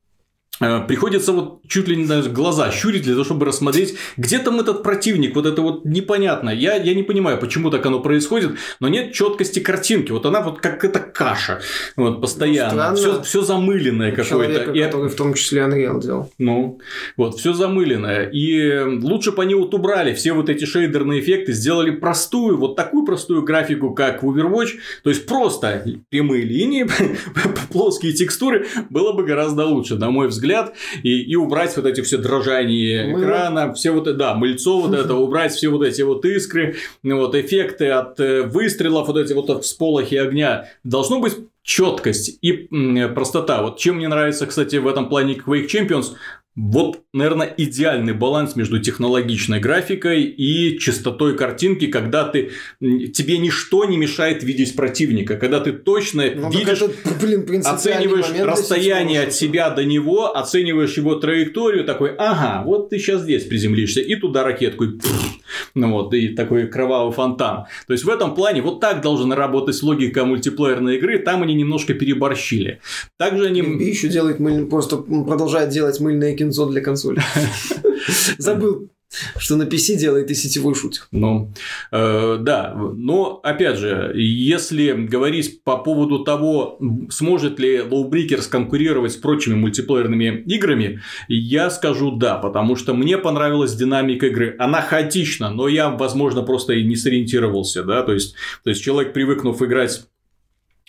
приходится вот чуть ли не даже глаза щурить для того, чтобы рассмотреть, где там этот противник. Вот это вот непонятно. Я, я не понимаю, почему так оно происходит, но нет четкости картинки. Вот она вот как эта каша. Вот постоянно. Ну, все, все замыленное какое-то. И... который в том числе Unreal делал. Ну, вот, все замыленное. И лучше бы они вот убрали все вот эти шейдерные эффекты, сделали простую, вот такую простую графику, как в Overwatch. То есть просто прямые линии, плоские текстуры было бы гораздо лучше, на мой взгляд взгляд, и, и убрать вот эти все дрожания Мыло. экрана, все вот, да, мыльцо вот это, убрать все вот эти вот искры, вот эффекты от э, выстрелов, вот эти вот всполохи огня. Должно быть четкость и простота. Вот чем мне нравится, кстати, в этом плане Quake Champions, вот, наверное, идеальный баланс между технологичной графикой и чистотой картинки, когда ты тебе ничто не мешает видеть противника, когда ты точно ну, видишь, это, блин, оцениваешь расстояние от себя до него, оцениваешь его траекторию, такой, ага, вот ты сейчас здесь приземлишься, и туда ракетку, и Ну вот, и такой кровавый фонтан. То есть в этом плане вот так должна работать логика мультиплеерной игры, там они немножко переборщили. Также они... И еще делает мыль... просто продолжает делать мыльное кинцо для консоли. Забыл что на PC делает и сетевой шутер. Ну, э, да. Но, опять же, если говорить по поводу того, сможет ли Lowbreakers конкурировать с прочими мультиплеерными играми, я скажу да, потому что мне понравилась динамика игры. Она хаотична, но я, возможно, просто и не сориентировался, да, то есть, то есть человек, привыкнув играть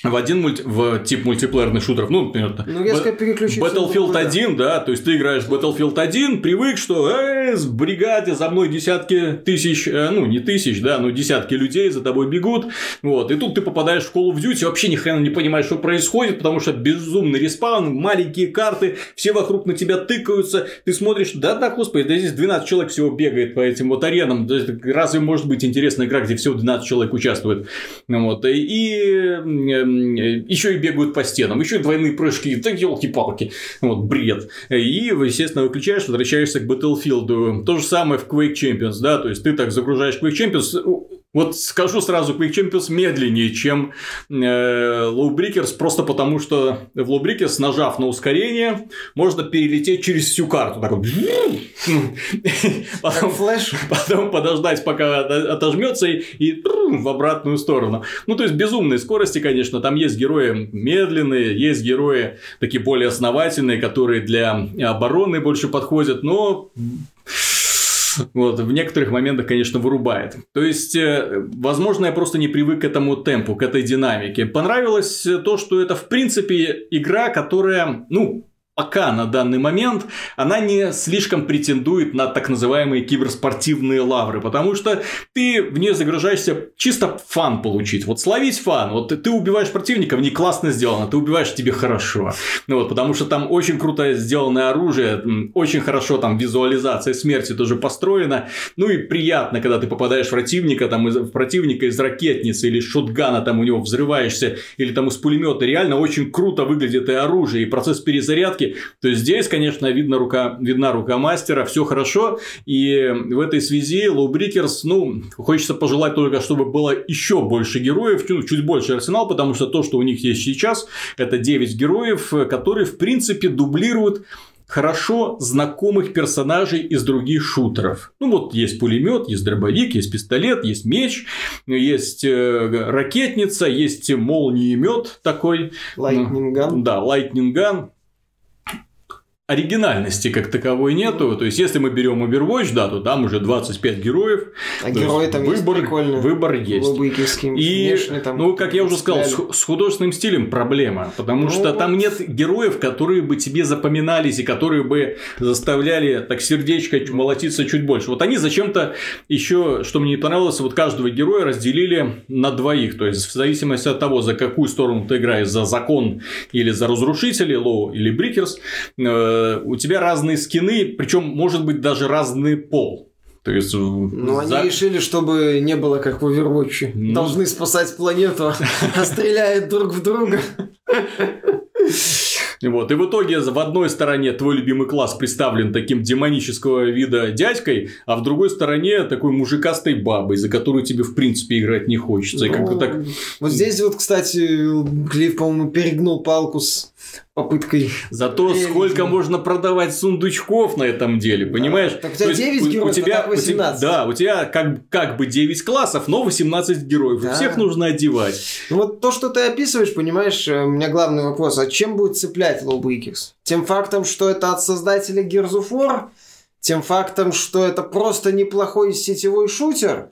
в один мульти... в тип мультиплеерных шутеров, ну, например, ну, резко переключиться Battlefield 1, да, то есть ты играешь в Battlefield 1, привык, что э, с бригаде за мной десятки тысяч, э, ну, не тысяч, да, но десятки людей за тобой бегут, вот, и тут ты попадаешь в Call of Duty, вообще ни хрена не понимаешь, что происходит, потому что безумный респаун, маленькие карты, все вокруг на тебя тыкаются, ты смотришь, да, да, господи, да здесь 12 человек всего бегает по этим вот аренам, разве может быть интересная игра, где всего 12 человек участвует, вот, и еще и бегают по стенам, еще и двойные прыжки, так елки-палки, вот, бред. И, естественно, выключаешь, возвращаешься к Battlefield. То же самое в Quake Champions, да, то есть ты так загружаешь Quake Champions, вот скажу сразу, Quick Champions медленнее, чем э, Low Breakers, просто потому что в Low Breakers, нажав на ускорение, можно перелететь через всю карту. Так вот. Потом, флеш. потом подождать, пока отожмется и, и в обратную сторону. Ну, то есть, безумные скорости, конечно. Там есть герои медленные, есть герои такие более основательные, которые для обороны больше подходят, но вот, в некоторых моментах, конечно, вырубает. То есть, э, возможно, я просто не привык к этому темпу, к этой динамике. Понравилось то, что это, в принципе, игра, которая, ну, пока на данный момент она не слишком претендует на так называемые киберспортивные лавры, потому что ты в нее загружаешься чисто фан получить. Вот словить фан. Вот ты убиваешь противника, не классно сделано, ты убиваешь тебе хорошо. Ну вот, потому что там очень круто сделанное оружие, очень хорошо там визуализация смерти тоже построена. Ну и приятно, когда ты попадаешь в противника, там, в противника из ракетницы или шотгана, там у него взрываешься, или там из пулемета. Реально очень круто выглядит и оружие, и процесс перезарядки ошибки. То здесь, конечно, видно рука, видна рука мастера, все хорошо. И в этой связи Breakers, ну, хочется пожелать только, чтобы было еще больше героев, ну, чуть больше арсенал, потому что то, что у них есть сейчас, это 9 героев, которые, в принципе, дублируют хорошо знакомых персонажей из других шутеров. Ну вот есть пулемет, есть дробовик, есть пистолет, есть меч, есть э, ракетница, есть молниемет такой. Lightning Gun. Да, Lightning Gun оригинальности как таковой нету. То есть, если мы берем Overwatch, да, то там уже 25 героев. А герои там выбор, есть прикольные. Выбор есть. И, внешне, там, ну, как я уже сказал, с, с художественным стилем проблема. Потому ну, что там нет героев, которые бы тебе запоминались и которые бы заставляли так сердечко молотиться чуть больше. Вот они зачем-то еще, что мне не понравилось, вот каждого героя разделили на двоих. То есть, в зависимости от того, за какую сторону ты играешь, за закон или за разрушителей, Lawbreakers, э, Э, у тебя разные скины, причем может быть даже разный пол. То есть, ну, за... они решили, чтобы не было как в Overwatch. Ну... Должны спасать планету, а стреляют друг в друга. Вот. И в итоге в одной стороне твой любимый класс представлен таким демонического вида дядькой, а в другой стороне такой мужикастой бабой, за которую тебе в принципе играть не хочется. Ну, и как так... Вот здесь вот, кстати, Клифф, по-моему, перегнул палку с попыткой. Зато реализма. сколько можно продавать сундучков на этом деле, понимаешь? Да. Так у тебя 9 героев, у тебя, а 18. У тебя, да, у тебя как, как бы 9 классов, но 18 героев. Да. Всех нужно одевать. Ну, вот то, что ты описываешь, понимаешь, э, у меня главный вопрос. А чем будет цеплять Lowbreakers? Тем фактом, что это от создателя Gears of War? Тем фактом, что это просто неплохой сетевой шутер?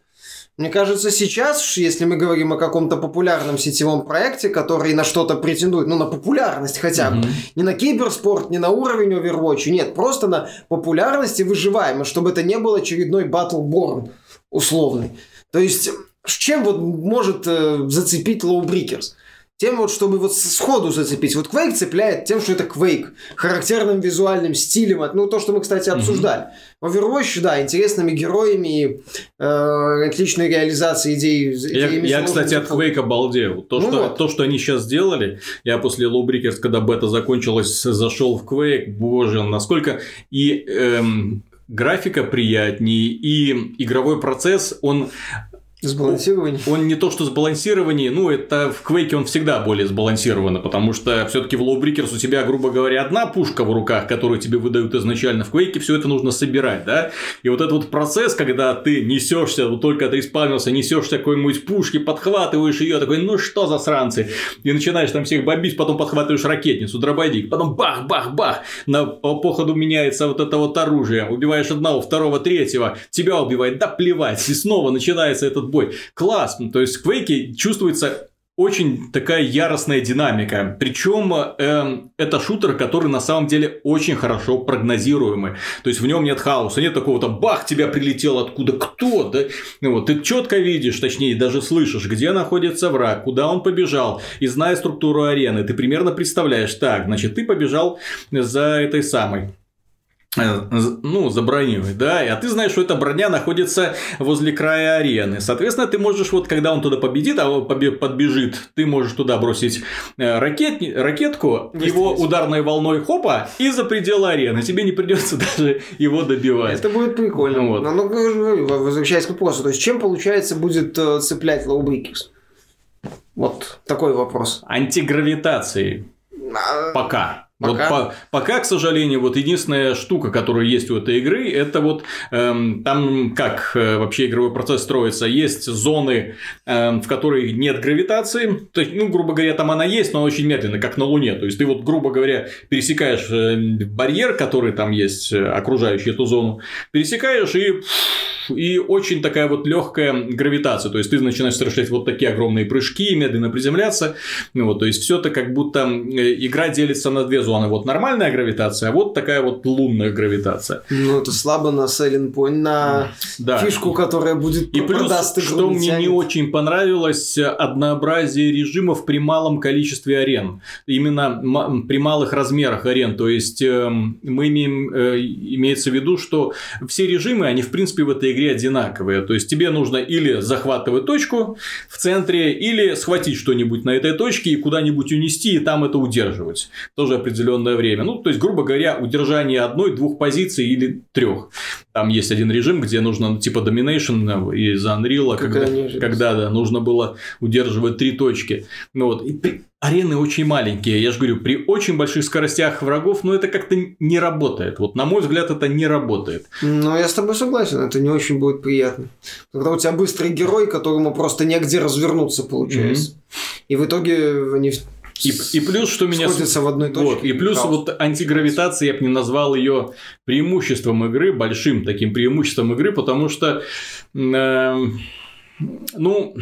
Мне кажется, сейчас, если мы говорим о каком-то популярном сетевом проекте, который на что-то претендует, ну, на популярность хотя бы, mm-hmm. не на киберспорт, не на уровень Overwatch, нет, просто на популярность и выживаемость, чтобы это не был очередной Battleborn условный. То есть, чем вот может э, зацепить Low Breakers? Тем вот, чтобы вот сходу зацепить. Вот Quake цепляет тем, что это Quake. Характерным визуальным стилем. Ну, то, что мы, кстати, обсуждали. Mm-hmm. Overwatch, да, интересными героями, э, отличной реализацией идей. Я, я кстати, от Quake обалдел. То, ну что, вот. то, что они сейчас сделали, я после Low Breakers, когда бета закончилась, зашел в Quake, боже, насколько... И эм, графика приятнее, и игровой процесс, он Сбалансирование. Он не то, что сбалансирование, ну, это в Квейке он всегда более сбалансировано, потому что все-таки в Lawbreakers у тебя, грубо говоря, одна пушка в руках, которую тебе выдают изначально. В Квейке все это нужно собирать, да? И вот этот вот процесс, когда ты несешься, вот только ты исполнился, несешься какой-нибудь пушки, подхватываешь ее, такой, ну что за сранцы? И начинаешь там всех бомбить, потом подхватываешь ракетницу, дробовик, потом бах-бах-бах, на походу меняется вот это вот оружие, убиваешь одного, второго, третьего, тебя убивает, да плевать, и снова начинается этот бой. Класс! То есть в Quake чувствуется очень такая яростная динамика. Причем э, это шутер, который на самом деле очень хорошо прогнозируемый. То есть в нем нет хаоса, нет такого там бах, тебя прилетел откуда кто, да? Ну, вот, ты четко видишь, точнее даже слышишь, где находится враг, куда он побежал. И зная структуру арены, ты примерно представляешь, так, значит, ты побежал за этой самой ну, за броней, да, а ты знаешь, что эта броня находится возле края арены. Соответственно, ты можешь, вот когда он туда победит, а подбежит, ты можешь туда бросить э, ракет, ракетку, его ударной волной хопа и за пределы арены. Тебе не придется даже его добивать. Это будет прикольно. Вот. Но, ну, возвращаясь к вопросу, то есть чем получается будет э, цеплять Lawbreakers? Вот такой вопрос. Антигравитацией. А... Пока. Пока. Вот по, пока, к сожалению, вот единственная штука, которая есть у этой игры, это вот эм, там как э, вообще игровой процесс строится. Есть зоны, эм, в которых нет гравитации. То есть, ну, грубо говоря, там она есть, но очень медленно, как на Луне. То есть, ты вот, грубо говоря, пересекаешь э, барьер, который там есть, э, окружающий эту зону, пересекаешь и и очень такая вот легкая гравитация. То есть ты начинаешь совершать вот такие огромные прыжки, медленно приземляться. Ну, вот, то есть все это как будто э, игра делится на две зоны. Вот нормальная гравитация, а вот такая вот лунная гравитация. Ну, это слабо на селлинг point, на да. фишку, которая будет И плюс, что мне тянет. не очень понравилось, однообразие режимов при малом количестве арен. Именно при малых размерах арен. То есть эм, мы имеем, э, имеется в виду, что все режимы, они в принципе в этой игре одинаковые. То есть тебе нужно или захватывать точку в центре, или схватить что-нибудь на этой точке и куда-нибудь унести, и там это удерживать. Тоже определенное время. Ну, то есть, грубо говоря, удержание одной-двух позиций или трех. Там есть один режим, где нужно ну, типа Domination из Unreal, когда, когда да, нужно было удерживать три точки. Ну, вот. И арены очень маленькие. Я же говорю, при очень больших скоростях врагов, ну, это как-то не работает. Вот, на мой взгляд, это не работает. Ну, я с тобой согласен, это не очень будет приятно. Когда у тебя быстрый герой, которому просто негде развернуться, получается. Mm-hmm. И в итоге они и, и плюс, что меня... Сходятся в одной точке. Вот, и плюс хаос. вот антигравитация, я бы не назвал ее преимуществом игры, большим таким преимуществом игры, потому что, э, ну,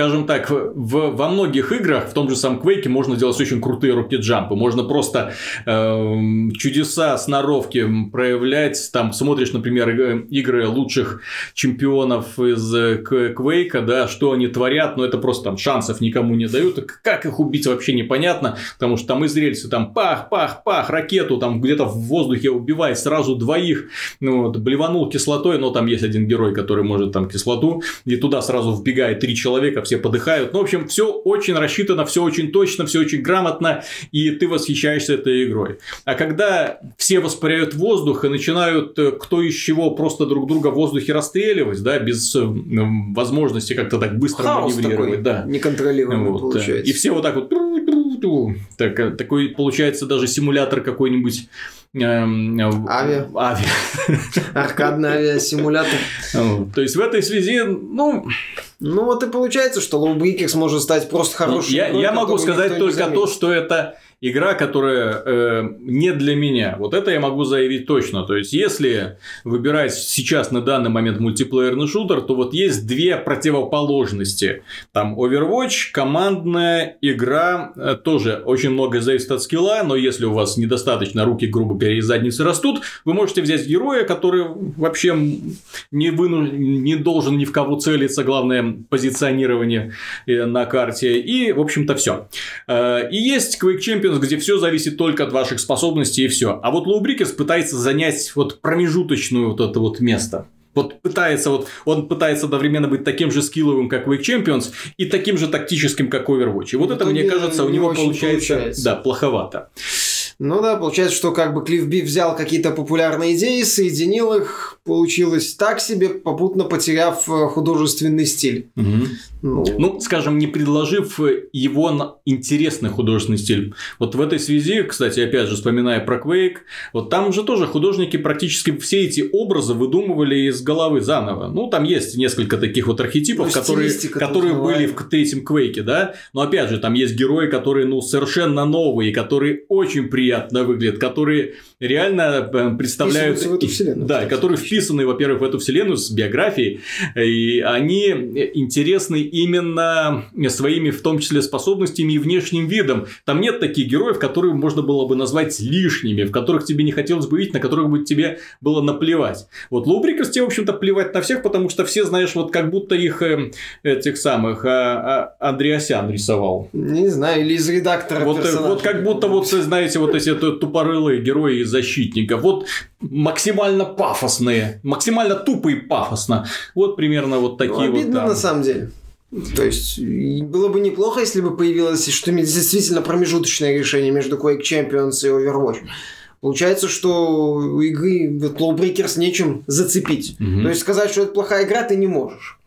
скажем так, в, во многих играх, в том же самом Quake, можно делать очень крутые рокет-джампы. Можно просто э, чудеса сноровки проявлять. Там смотришь, например, игры лучших чемпионов из Quake, да, что они творят, но это просто там шансов никому не дают. Как их убить вообще непонятно, потому что там из рельсы там пах, пах, пах, ракету там где-то в воздухе убивает сразу двоих, ну, вот, блеванул кислотой, но там есть один герой, который может там кислоту, и туда сразу вбегает три человека, все подыхают. Ну, в общем, все очень рассчитано, все очень точно, все очень грамотно, и ты восхищаешься этой игрой. А когда все воспаряют воздух и начинают э, кто из чего просто друг друга в воздухе расстреливать, да, без э, возможности как-то так быстро Хаос маневрировать. Такой, да. Неконтролируемый вот. получается. И все вот так вот так, э, такой получается даже симулятор какой-нибудь авиа. Авиа. Аркадный авиасимулятор. То есть в этой связи, ну... Ну вот и получается, что Low Breakers может стать просто хорошим. Я, я могу сказать только то, что это игра, которая э, не для меня. Вот это я могу заявить точно. То есть, если выбирать сейчас на данный момент мультиплеерный шутер, то вот есть две противоположности. Там Overwatch, командная игра, э, тоже очень много зависит от скилла, но если у вас недостаточно руки, грубо говоря, и задницы растут, вы можете взять героя, который вообще не, выну... не должен ни в кого целиться, главное позиционирование э, на карте, и, в общем-то, все. Э, и есть Quake Champions где все зависит только от ваших способностей и все. А вот Breakers пытается занять вот промежуточную вот это вот место. Вот пытается, вот, он пытается одновременно быть таким же скилловым, как Wake Champions, и таким же тактическим, как Overwatch. И вот это, мне кажется, у него получается, получается, да, плоховато. Ну да, получается, что как бы Клифф Би взял какие-то популярные идеи, соединил их, получилось так себе, попутно потеряв э, художественный стиль. Угу. Ну... ну, скажем, не предложив его интересный художественный стиль. Вот в этой связи, кстати, опять же, вспоминая про Quake, вот там же тоже художники практически все эти образы выдумывали из головы заново. Ну, там есть несколько таких вот архетипов, ну, которые, которые были в третьем Quake, да. Но опять же, там есть герои, которые, ну, совершенно новые, которые очень приятно выглядят, которые реально э, представляют... в эту вселенную. Да, которые вписаны, во-первых, в эту вселенную с биографией, и они интересны именно своими, в том числе, способностями и внешним видом. Там нет таких героев, которые можно было бы назвать лишними, в которых тебе не хотелось бы видеть, на которых бы тебе было наплевать. Вот Лоубрикерс тебе, в общем-то, плевать на всех, потому что все, знаешь, вот как будто их э, этих самых а, а, Андреасян рисовал. Не знаю, или из редактора вот, э, вот как будто вот, знаете, вот эти тупорылые герои из защитника. Вот максимально пафосные, максимально тупо и пафосно. Вот примерно вот такие ну, обидно вот. Там. на самом деле. То есть, было бы неплохо, если бы появилось что действительно промежуточное решение между Quake Champions и Overwatch. Получается, что у игры вот, Lawbreakers нечем зацепить. Угу. То есть, сказать, что это плохая игра, ты не можешь.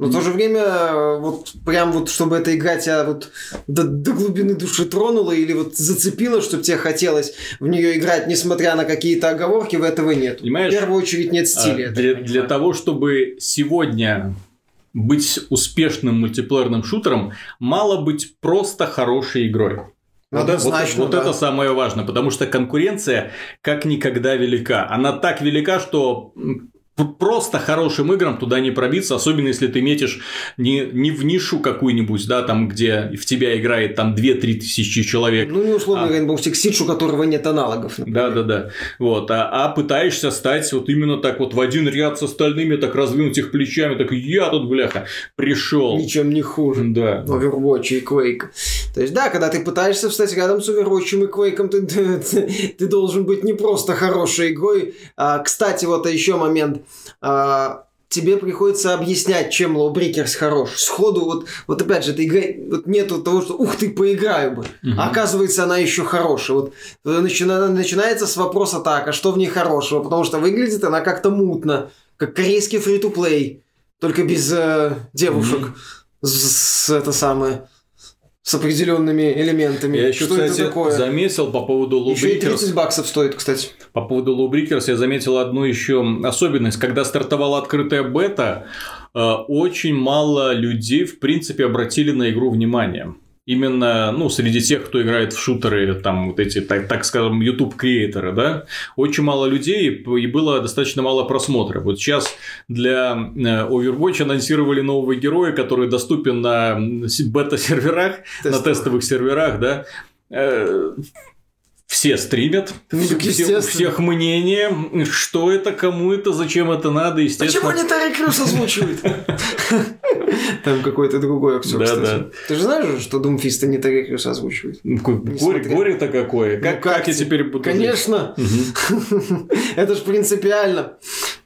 Но в то же время, вот прям вот, чтобы эта игра тебя вот до, до глубины души тронула или вот зацепила, чтобы тебе хотелось в нее играть, несмотря на какие-то оговорки, в этого нет. Понимаешь? В первую очередь нет стиля. А, для, для того, чтобы сегодня быть успешным мультиплеерным шутером, мало быть просто хорошей игрой. Вот, вот, вот да. это самое важное, потому что конкуренция как никогда велика. Она так велика, что просто хорошим играм туда не пробиться, особенно если ты метишь не, не в нишу какую-нибудь, да, там, где в тебя играет там 2-3 тысячи человек. Ну, не условно а... Rainbow Six Siege, у которого нет аналогов. Да, да, да. Вот, а, а пытаешься стать вот именно так вот в один ряд с остальными, так раздвинуть их плечами, так я тут, бляха, пришел. Ничем не хуже. Да. Overwatch и Quake. То есть, да, когда ты пытаешься встать рядом с Overwatch и Quake, ты, ты, ты должен быть не просто хорошей игрой. А, кстати, вот еще момент тебе приходится объяснять, чем Lawbreakers хорош. Сходу, вот, вот опять же, ты игра... вот нету того, что ух ты, поиграю бы. Угу. А оказывается, она еще хорошая. Вот начина... начинается с вопроса так, а что в ней хорошего? Потому что выглядит она как-то мутно, как корейский фри-то-плей, только без э, девушек. Угу. С, с это самое с определенными элементами. Я еще, что кстати, это такое? заметил по поводу Lawbreakers. Еще и 30 баксов стоит, кстати. По поводу Lawbreakers я заметил одну еще особенность. Когда стартовала открытая бета, э, очень мало людей, в принципе, обратили на игру внимание именно, ну, среди тех, кто играет в шутеры, там, вот эти, так, так скажем, YouTube-креаторы, да, очень мало людей, и было достаточно мало просмотров. Вот сейчас для э, Overwatch анонсировали нового героя, который доступен на бета-серверах, на тестовых серверах, да, э, все стримят, ну, все, у всех мнение, что это, кому это, зачем это надо, естественно. Почему не Тарик Крюс озвучивает? Там какой-то другой актер, да, кстати. Да. Ты же знаешь, что Думфиста не Тарик Крюс озвучивает? Горе, горе-то какое. Как, ну, как, как я теперь буду Конечно. это же принципиально.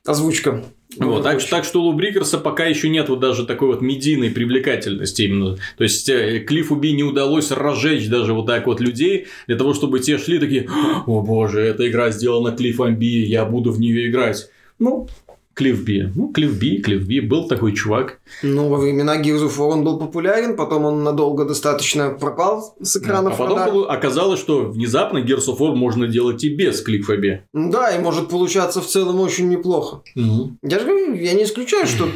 Озвучка. Вот, так, так что у Лубрикерса пока еще нет вот даже такой вот медийной привлекательности именно. То есть э, Клиффу Би не удалось разжечь даже вот так вот людей для того, чтобы те шли такие, о боже, эта игра сделана Клиффом Би, я буду в нее играть. Ну, Клифф Би. Ну, Клифф Би, Клифф Би, был такой чувак. Ну, во времена Gears of War он был популярен, потом он надолго достаточно пропал с экранов. А потом было, оказалось, что внезапно Gears of War можно делать и без Клиффа Би. Да, и может получаться в целом очень неплохо. Угу. Я же говорю, я не исключаю, что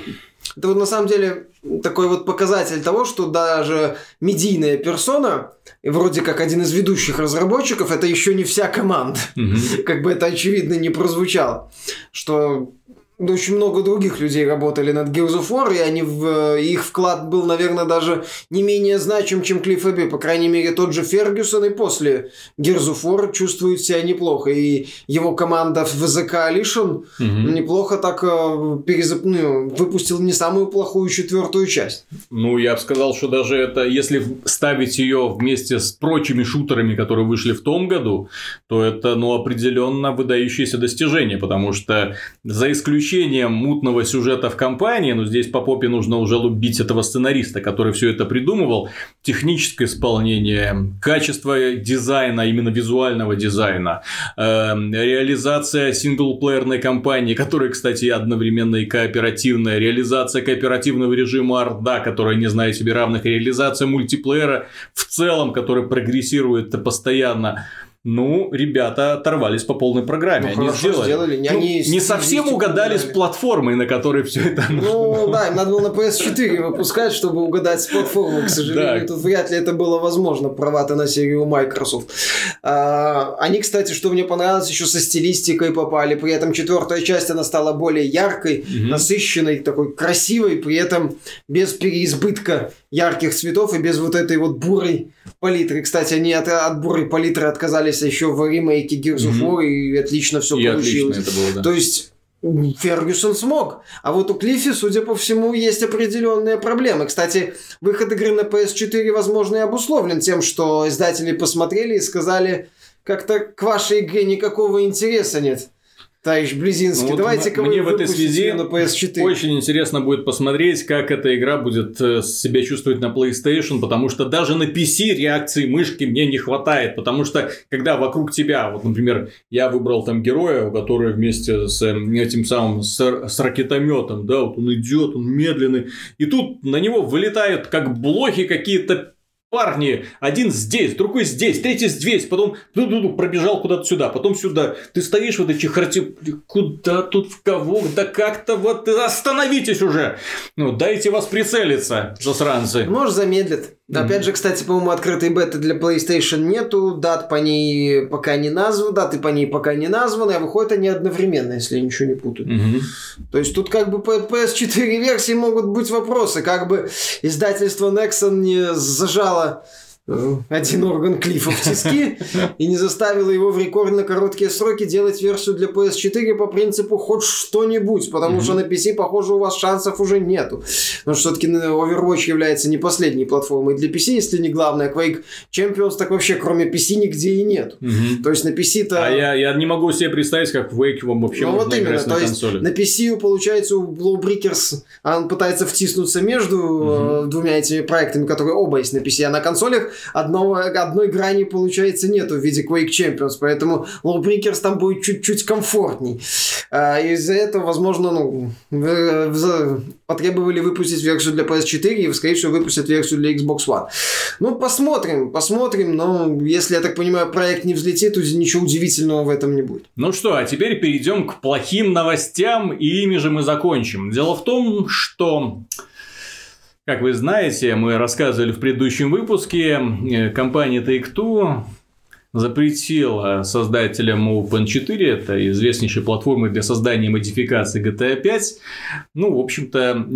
это вот на самом деле такой вот показатель того, что даже медийная персона, вроде как один из ведущих разработчиков, это еще не вся команда. Угу. Как бы это очевидно не прозвучало. Что очень много других людей работали над Gears of War, и они в, их вклад был, наверное, даже не менее значим, чем Клифф Эбби. По крайней мере, тот же Фергюсон и после Gears of War чувствует себя неплохо. И его команда в The Coalition угу. неплохо так э, перезап... ну, выпустил не самую плохую четвертую часть. Ну, я бы сказал, что даже это, если ставить ее вместе с прочими шутерами, которые вышли в том году, то это, ну, определенно выдающееся достижение, потому что за исключением освещением мутного сюжета в компании, но здесь по попе нужно уже лубить этого сценариста, который все это придумывал, техническое исполнение, качество дизайна, именно визуального дизайна, э, реализация синглплеерной кампании, которая, кстати, одновременно и кооперативная, реализация кооперативного режима Орда, которая не знает себе равных, реализация мультиплеера в целом, который прогрессирует постоянно. Ну, ребята оторвались по полной программе. Ну, они сделали. сделали. Ну, Они не совсем угадали с платформой, на которой все это Ну да, им надо было на PS4 выпускать, чтобы угадать с платформой. К сожалению, Да. тут вряд ли это было возможно. Права-то на серию Microsoft. А, они, кстати, что мне понравилось, еще со стилистикой попали. При этом четвертая часть, она стала более яркой, Мгм. насыщенной, такой красивой, при этом без переизбытка ярких цветов и без вот этой вот бурой палитры. Кстати, они от, от бурой палитры отказались еще в ремейке Gears of. War, и отлично все И отлично получилось. это было, да. То есть Фергюсон смог. А вот у Клиффи, судя по всему, есть определенные проблемы. Кстати, выход игры на PS4, возможно, и обусловлен тем, что издатели посмотрели и сказали, как-то к вашей игре никакого интереса нет. Товарищ Близинский, Ну вот давайте-ка мне вы в этой связи на PS4. Очень интересно будет посмотреть, как эта игра будет э, себя чувствовать на PlayStation, потому что даже на PC реакции мышки мне не хватает, потому что когда вокруг тебя, вот, например, я выбрал там героя, который вместе с э, этим самым с, с ракетометом, да, вот он идет, он медленный, и тут на него вылетают как блохи какие-то парни, один здесь, другой здесь, третий здесь, потом ду-ду-ду, пробежал куда-то сюда, потом сюда. Ты стоишь в этой чехарте, куда тут, в кого, да как-то вот остановитесь уже. Ну, дайте вас прицелиться, засранцы. Может, замедлит. Мгм. Опять же, кстати, по-моему, открытой беты для PlayStation нету, дат по ней пока не названы, даты по ней пока не названы, а выходят они одновременно, если я ничего не путаю. Мгм. То есть тут как бы по PS4 версии могут быть вопросы, как бы издательство Nexon не зажало один орган Клиффа в тиски и не заставило его в рекордно короткие сроки делать версию для PS4 по принципу хоть что-нибудь, потому что на PC, похоже, у вас шансов уже нету. Что все-таки Overwatch является не последней платформой для PC, если не главная. Quake Champions так вообще кроме PC нигде и нет. То есть на PC-то... А я, я не могу себе представить, как в Wake вам вообще Ну вот именно, на то есть консоли. на PC, получается, у Blowbreakers а он пытается втиснуться между э, двумя этими проектами, которые оба есть на PC, а на консолях одного, одной грани, получается, нету в виде Quake Champions, поэтому Blowbreakers там будет чуть-чуть комфортней. А, из-за этого, возможно, ну, в- в- потребовали выпустить версию для PS4 и, скорее всего, выпустят версию для Xbox One. Ну, посмотрим, посмотрим, но если, я так понимаю, проект не взлетит, то ничего удивительного в этом не будет. Ну что, а теперь перейдем к плохим новостям, и ими же мы закончим. Дело в том, что, как вы знаете, мы рассказывали в предыдущем выпуске, э, компания Take-Two запретила создателям Open4, это известнейшей платформы для создания модификаций GTA 5, ну, в общем-то,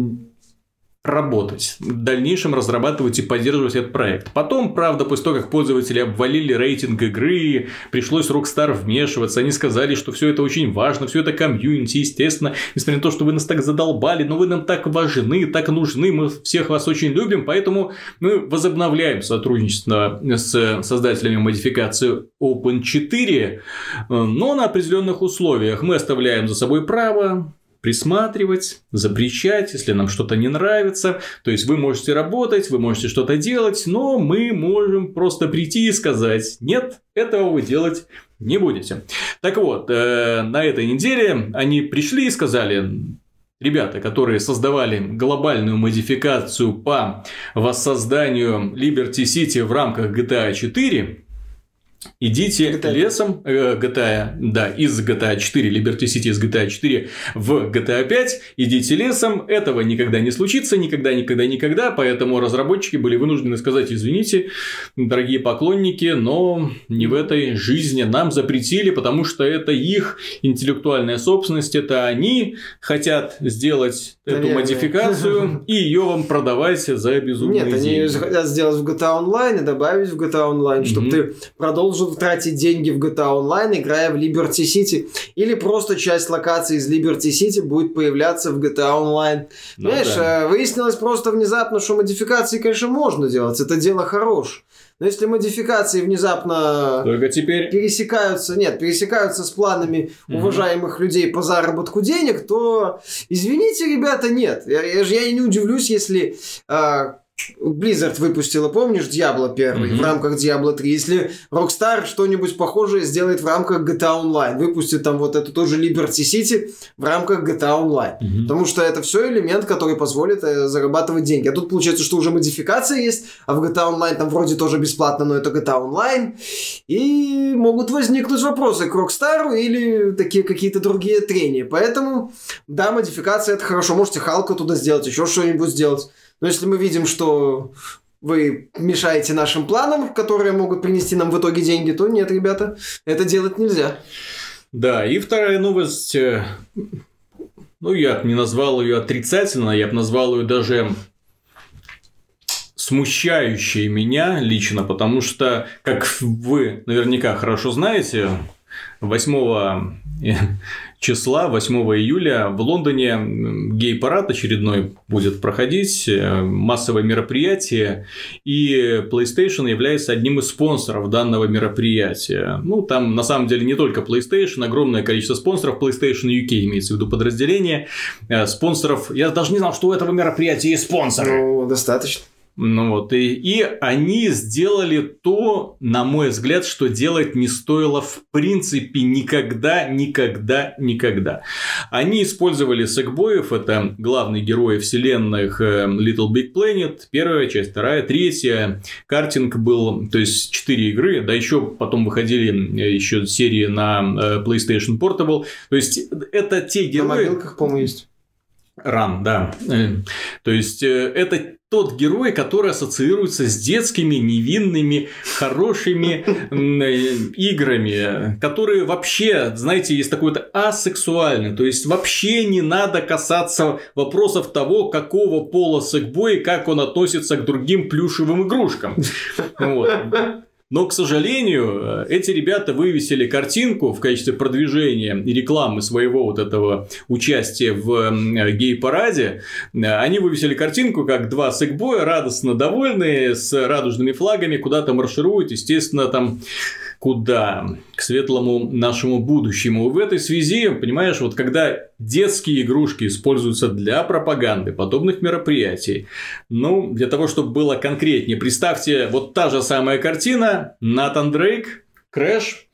работать, в дальнейшем разрабатывать и поддерживать этот проект. Потом, правда, после того, как пользователи обвалили рейтинг игры, пришлось Rockstar вмешиваться, они сказали, что все это очень важно, все это комьюнити, естественно, несмотря на то, что вы нас так задолбали, но вы нам так важны, так нужны, мы всех вас очень любим, поэтому мы возобновляем сотрудничество с создателями модификации Open4, э, но на определенных условиях. Мы оставляем за собой право присматривать, запрещать, если нам что-то не нравится. То есть вы можете работать, вы можете что-то делать, но мы можем просто прийти и сказать, нет, этого вы делать не будете. Так вот, э, на этой неделе они пришли и сказали, ребята, которые создавали глобальную модификацию по воссозданию Liberty City в рамках GTA 4, Идите GTA. лесом, э, GTA, да, из GTA 4, Liberty City из GTA 4 в GTA 5, идите лесом, этого никогда не случится, никогда, никогда, никогда, поэтому разработчики были вынуждены сказать, извините, дорогие поклонники, но не в этой жизни нам запретили, потому что это их интеллектуальная собственность, это они хотят сделать эту Наверное. модификацию и ее вам продавать за безумные Нет, они деньги. хотят сделать в GTA Online и добавить в GTA Online, чтобы ты продолжил тратить деньги в GTA Online, играя в Liberty City. Или просто часть локаций из Liberty City будет появляться в GTA Online. Ну Знаешь, да. э, выяснилось просто внезапно, что модификации, конечно, можно делать. Это дело хорош. Но если модификации внезапно Только теперь... пересекаются, нет, пересекаются с планами Мгм. уважаемых людей по заработку денег, то, извините, ребята, нет. Я, я, же- я не удивлюсь, если а, Blizzard выпустила, помнишь, Diablo 1 Мгм. в рамках Diablo 3. Если Rockstar что-нибудь похожее сделает в рамках GTA Online, выпустит там вот эту тоже Liberty City в рамках GTA Online. Мгм. Потому что это все элемент, который позволит э, зарабатывать деньги. А тут получается, что уже модификация есть, а в GTA Online там вроде тоже бесплатно, но это GTA Online. И могут возникнуть вопросы к Rockstar или такие какие-то другие трения. Поэтому, да, модификация это хорошо. Можете Халка туда сделать, еще что-нибудь сделать. Но если мы видим, что вы мешаете нашим планам, которые могут принести нам в итоге деньги, то нет, ребята, это делать нельзя. Да, и вторая новость, э, ну, я не назвал ее отрицательно, я бы назвал ее даже смущающей меня лично, потому что, как вы наверняка хорошо знаете, 8 числа, 8 июля в Лондоне гей-парад очередной будет проходить, э, массовое мероприятие, и PlayStation является одним из спонсоров данного мероприятия. Ну, там на самом деле не только PlayStation, огромное количество спонсоров, PlayStation UK имеется в виду подразделение, э, спонсоров, я даже не знал, что у этого мероприятия есть спонсоры. Ну, достаточно. Ну вот, и, и они сделали то, на мой взгляд, что делать не стоило в принципе никогда, никогда, никогда. Они использовали сэкбоев, это главные герои вселенных э, Little Big Planet, первая часть, вторая, третья. Картинг был, то есть, четыре игры, да еще потом выходили э, еще серии на э, PlayStation Portable. То есть, это те На герои... мобилках, по-моему, есть. Ран, да. То есть, это тот герой, который ассоциируется с детскими, невинными, хорошими э, играми, которые вообще, знаете, есть такой вот асексуальный. То есть, вообще не надо касаться вопросов того, какого пола сэкбой и как он относится к другим плюшевым игрушкам. Вот. Но, к сожалению, эти ребята вывесили картинку в качестве продвижения и рекламы своего вот этого участия в м, гей-параде. Они вывесили картинку, как два секбоя, радостно довольные, с радужными флагами, куда-то маршируют, естественно, там куда? К светлому нашему будущему. В этой связи, понимаешь, вот когда детские игрушки используются для пропаганды подобных мероприятий, ну, для того, чтобы было конкретнее, представьте, вот та же самая картина, Натан Дрейк, Крэш,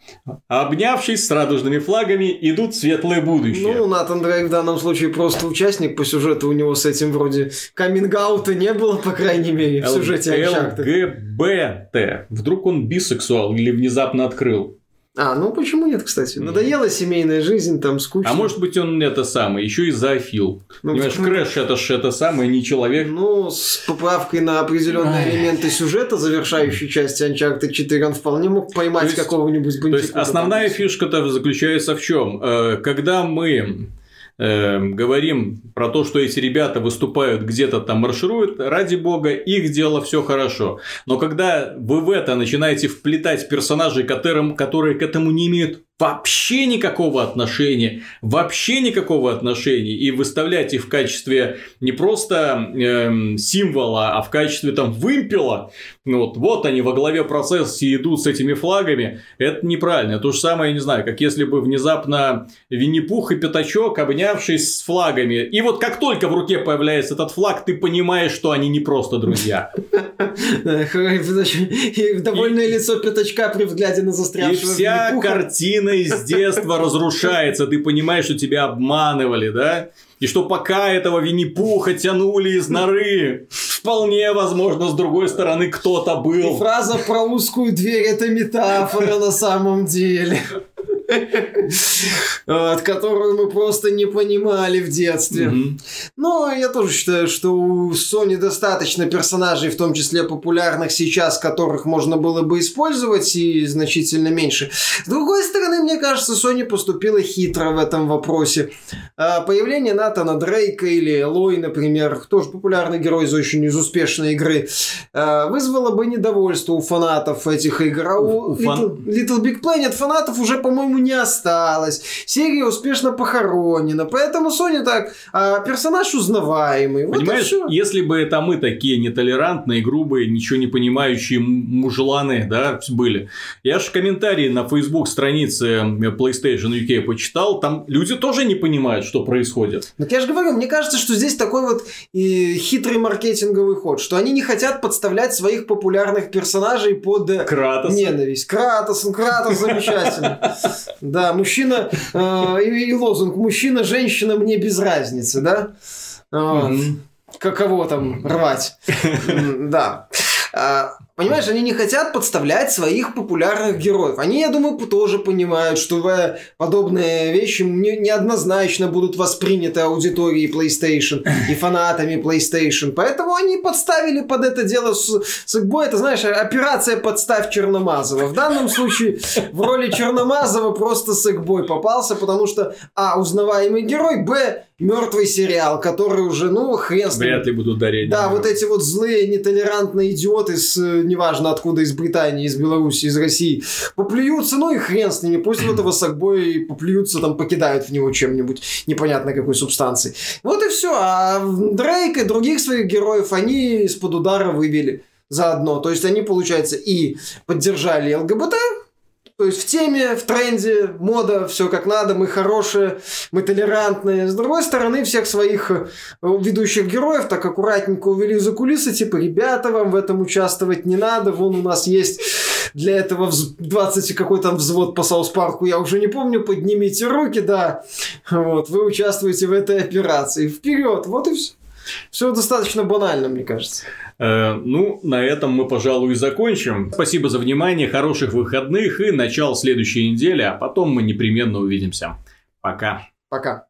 обнявшись с радужными флагами, идут светлое будущее. Ну, Натан Дрейк в данном случае просто участник по сюжету. У него с этим вроде каминг-аута не было, по крайней мере, в сюжете. ЛГБТ. Вдруг он бисексуал или внезапно открыл. А, ну почему нет, кстати? Надоела семейная жизнь, там скучно. А может быть он это самое, еще и зоофил. Ну, Понимаешь, почему? Крэш это ж это самое, не человек. Ну, с поправкой на определенные Ай. элементы сюжета, завершающей части Uncharted 4, он вполне мог поймать То есть- какого-нибудь То есть основная фишка-то заключается в чем? Когда мы э, говорим про то, что эти ребята выступают где-то там маршируют, ради бога, их дело все хорошо. Но когда вы в это начинаете вплетать персонажей, которым, которые к этому не имеют вообще никакого отношения, вообще никакого отношения, и выставлять их в качестве не просто эм, символа, а в качестве там вымпела, ну вот, вот они во главе процесса идут с этими флагами, это неправильно. То же самое, я не знаю, как если бы внезапно Винни-Пух и Пятачок, обнявшись с флагами, и вот как только в руке появляется этот флаг, ты понимаешь, что они не просто друзья. И довольное лицо пятачка при взгляде на И застрявшего вся Винни-Пуха. Картина из детства разрушается. Ты понимаешь, что тебя обманывали, да? И что пока этого Винни-Пуха тянули из норы, вполне возможно, с другой стороны, кто-то И был. фраза про узкую дверь это метафора на самом деле. Вот, которую мы просто не понимали в детстве. Но я тоже считаю, что у Sony достаточно персонажей, в том числе популярных сейчас, которых можно было бы использовать, и значительно меньше. С другой стороны, мне кажется, Sony поступила хитро в этом вопросе. А, Появление Натана Дрейка или Лой, например, тоже популярный герой из очень из успешной игры, а, вызвало бы недовольство у фанатов этих игр. А у У Little, Little Big Planet фанатов уже, по-моему, не осталось, серия успешно похоронена, поэтому Sony так, а персонаж узнаваемый. Понимаешь, вот если бы это мы такие нетолерантные, грубые, ничего не понимающие мужланы, да, были. Я же комментарии на Facebook странице PlayStation UK почитал, там люди тоже не понимают, что происходит. Так я же говорю, мне кажется, что здесь такой вот и хитрый маркетинговый ход, что они не хотят подставлять своих популярных персонажей под Кратос. ненависть. Кратос, Кратос замечательно. Да, мужчина э, и лозунг «Мужчина, женщина, мне без разницы», да? Каково там рвать? Да. Понимаешь, они не хотят подставлять своих популярных героев. Они, я думаю, тоже понимают, что подобные вещи не, неоднозначно будут восприняты аудиторией PlayStation и фанатами PlayStation. Поэтому они подставили под это дело с, с Игбой. Это, знаешь, операция «Подставь Черномазова». В данном случае в роли Черномазова просто с Игбой попался, потому что, а, узнаваемый герой, б, мертвый сериал, который уже, ну, хрен с ним. Вряд ли будут дарить. Да, вот эти вот злые, нетолерантные идиоты с, неважно откуда, из Британии, из Беларуси, из России, поплюются, ну и хрен с ними. Пусть вот этого Сакбой поплюются, там, покидают в него чем-нибудь непонятно какой субстанцией. Вот и все. А Дрейк и других своих героев они из-под удара вывели заодно. То есть они, получается, и поддержали ЛГБТ, то есть в теме, в тренде, мода, все как надо, мы хорошие, мы толерантные. С другой стороны, всех своих э, ведущих героев так аккуратненько увели за кулисы, типа, ребята, вам в этом участвовать не надо, вон у нас есть для этого 20 какой там взвод по Саус Парку, я уже не помню, поднимите руки, да, вот, вы участвуете в этой операции. Вперед, вот и все. Все достаточно банально, мне кажется. Э, ну, на этом мы, пожалуй, и закончим. Спасибо за внимание, хороших выходных и начало следующей недели, а потом мы непременно увидимся. Пока. Пока.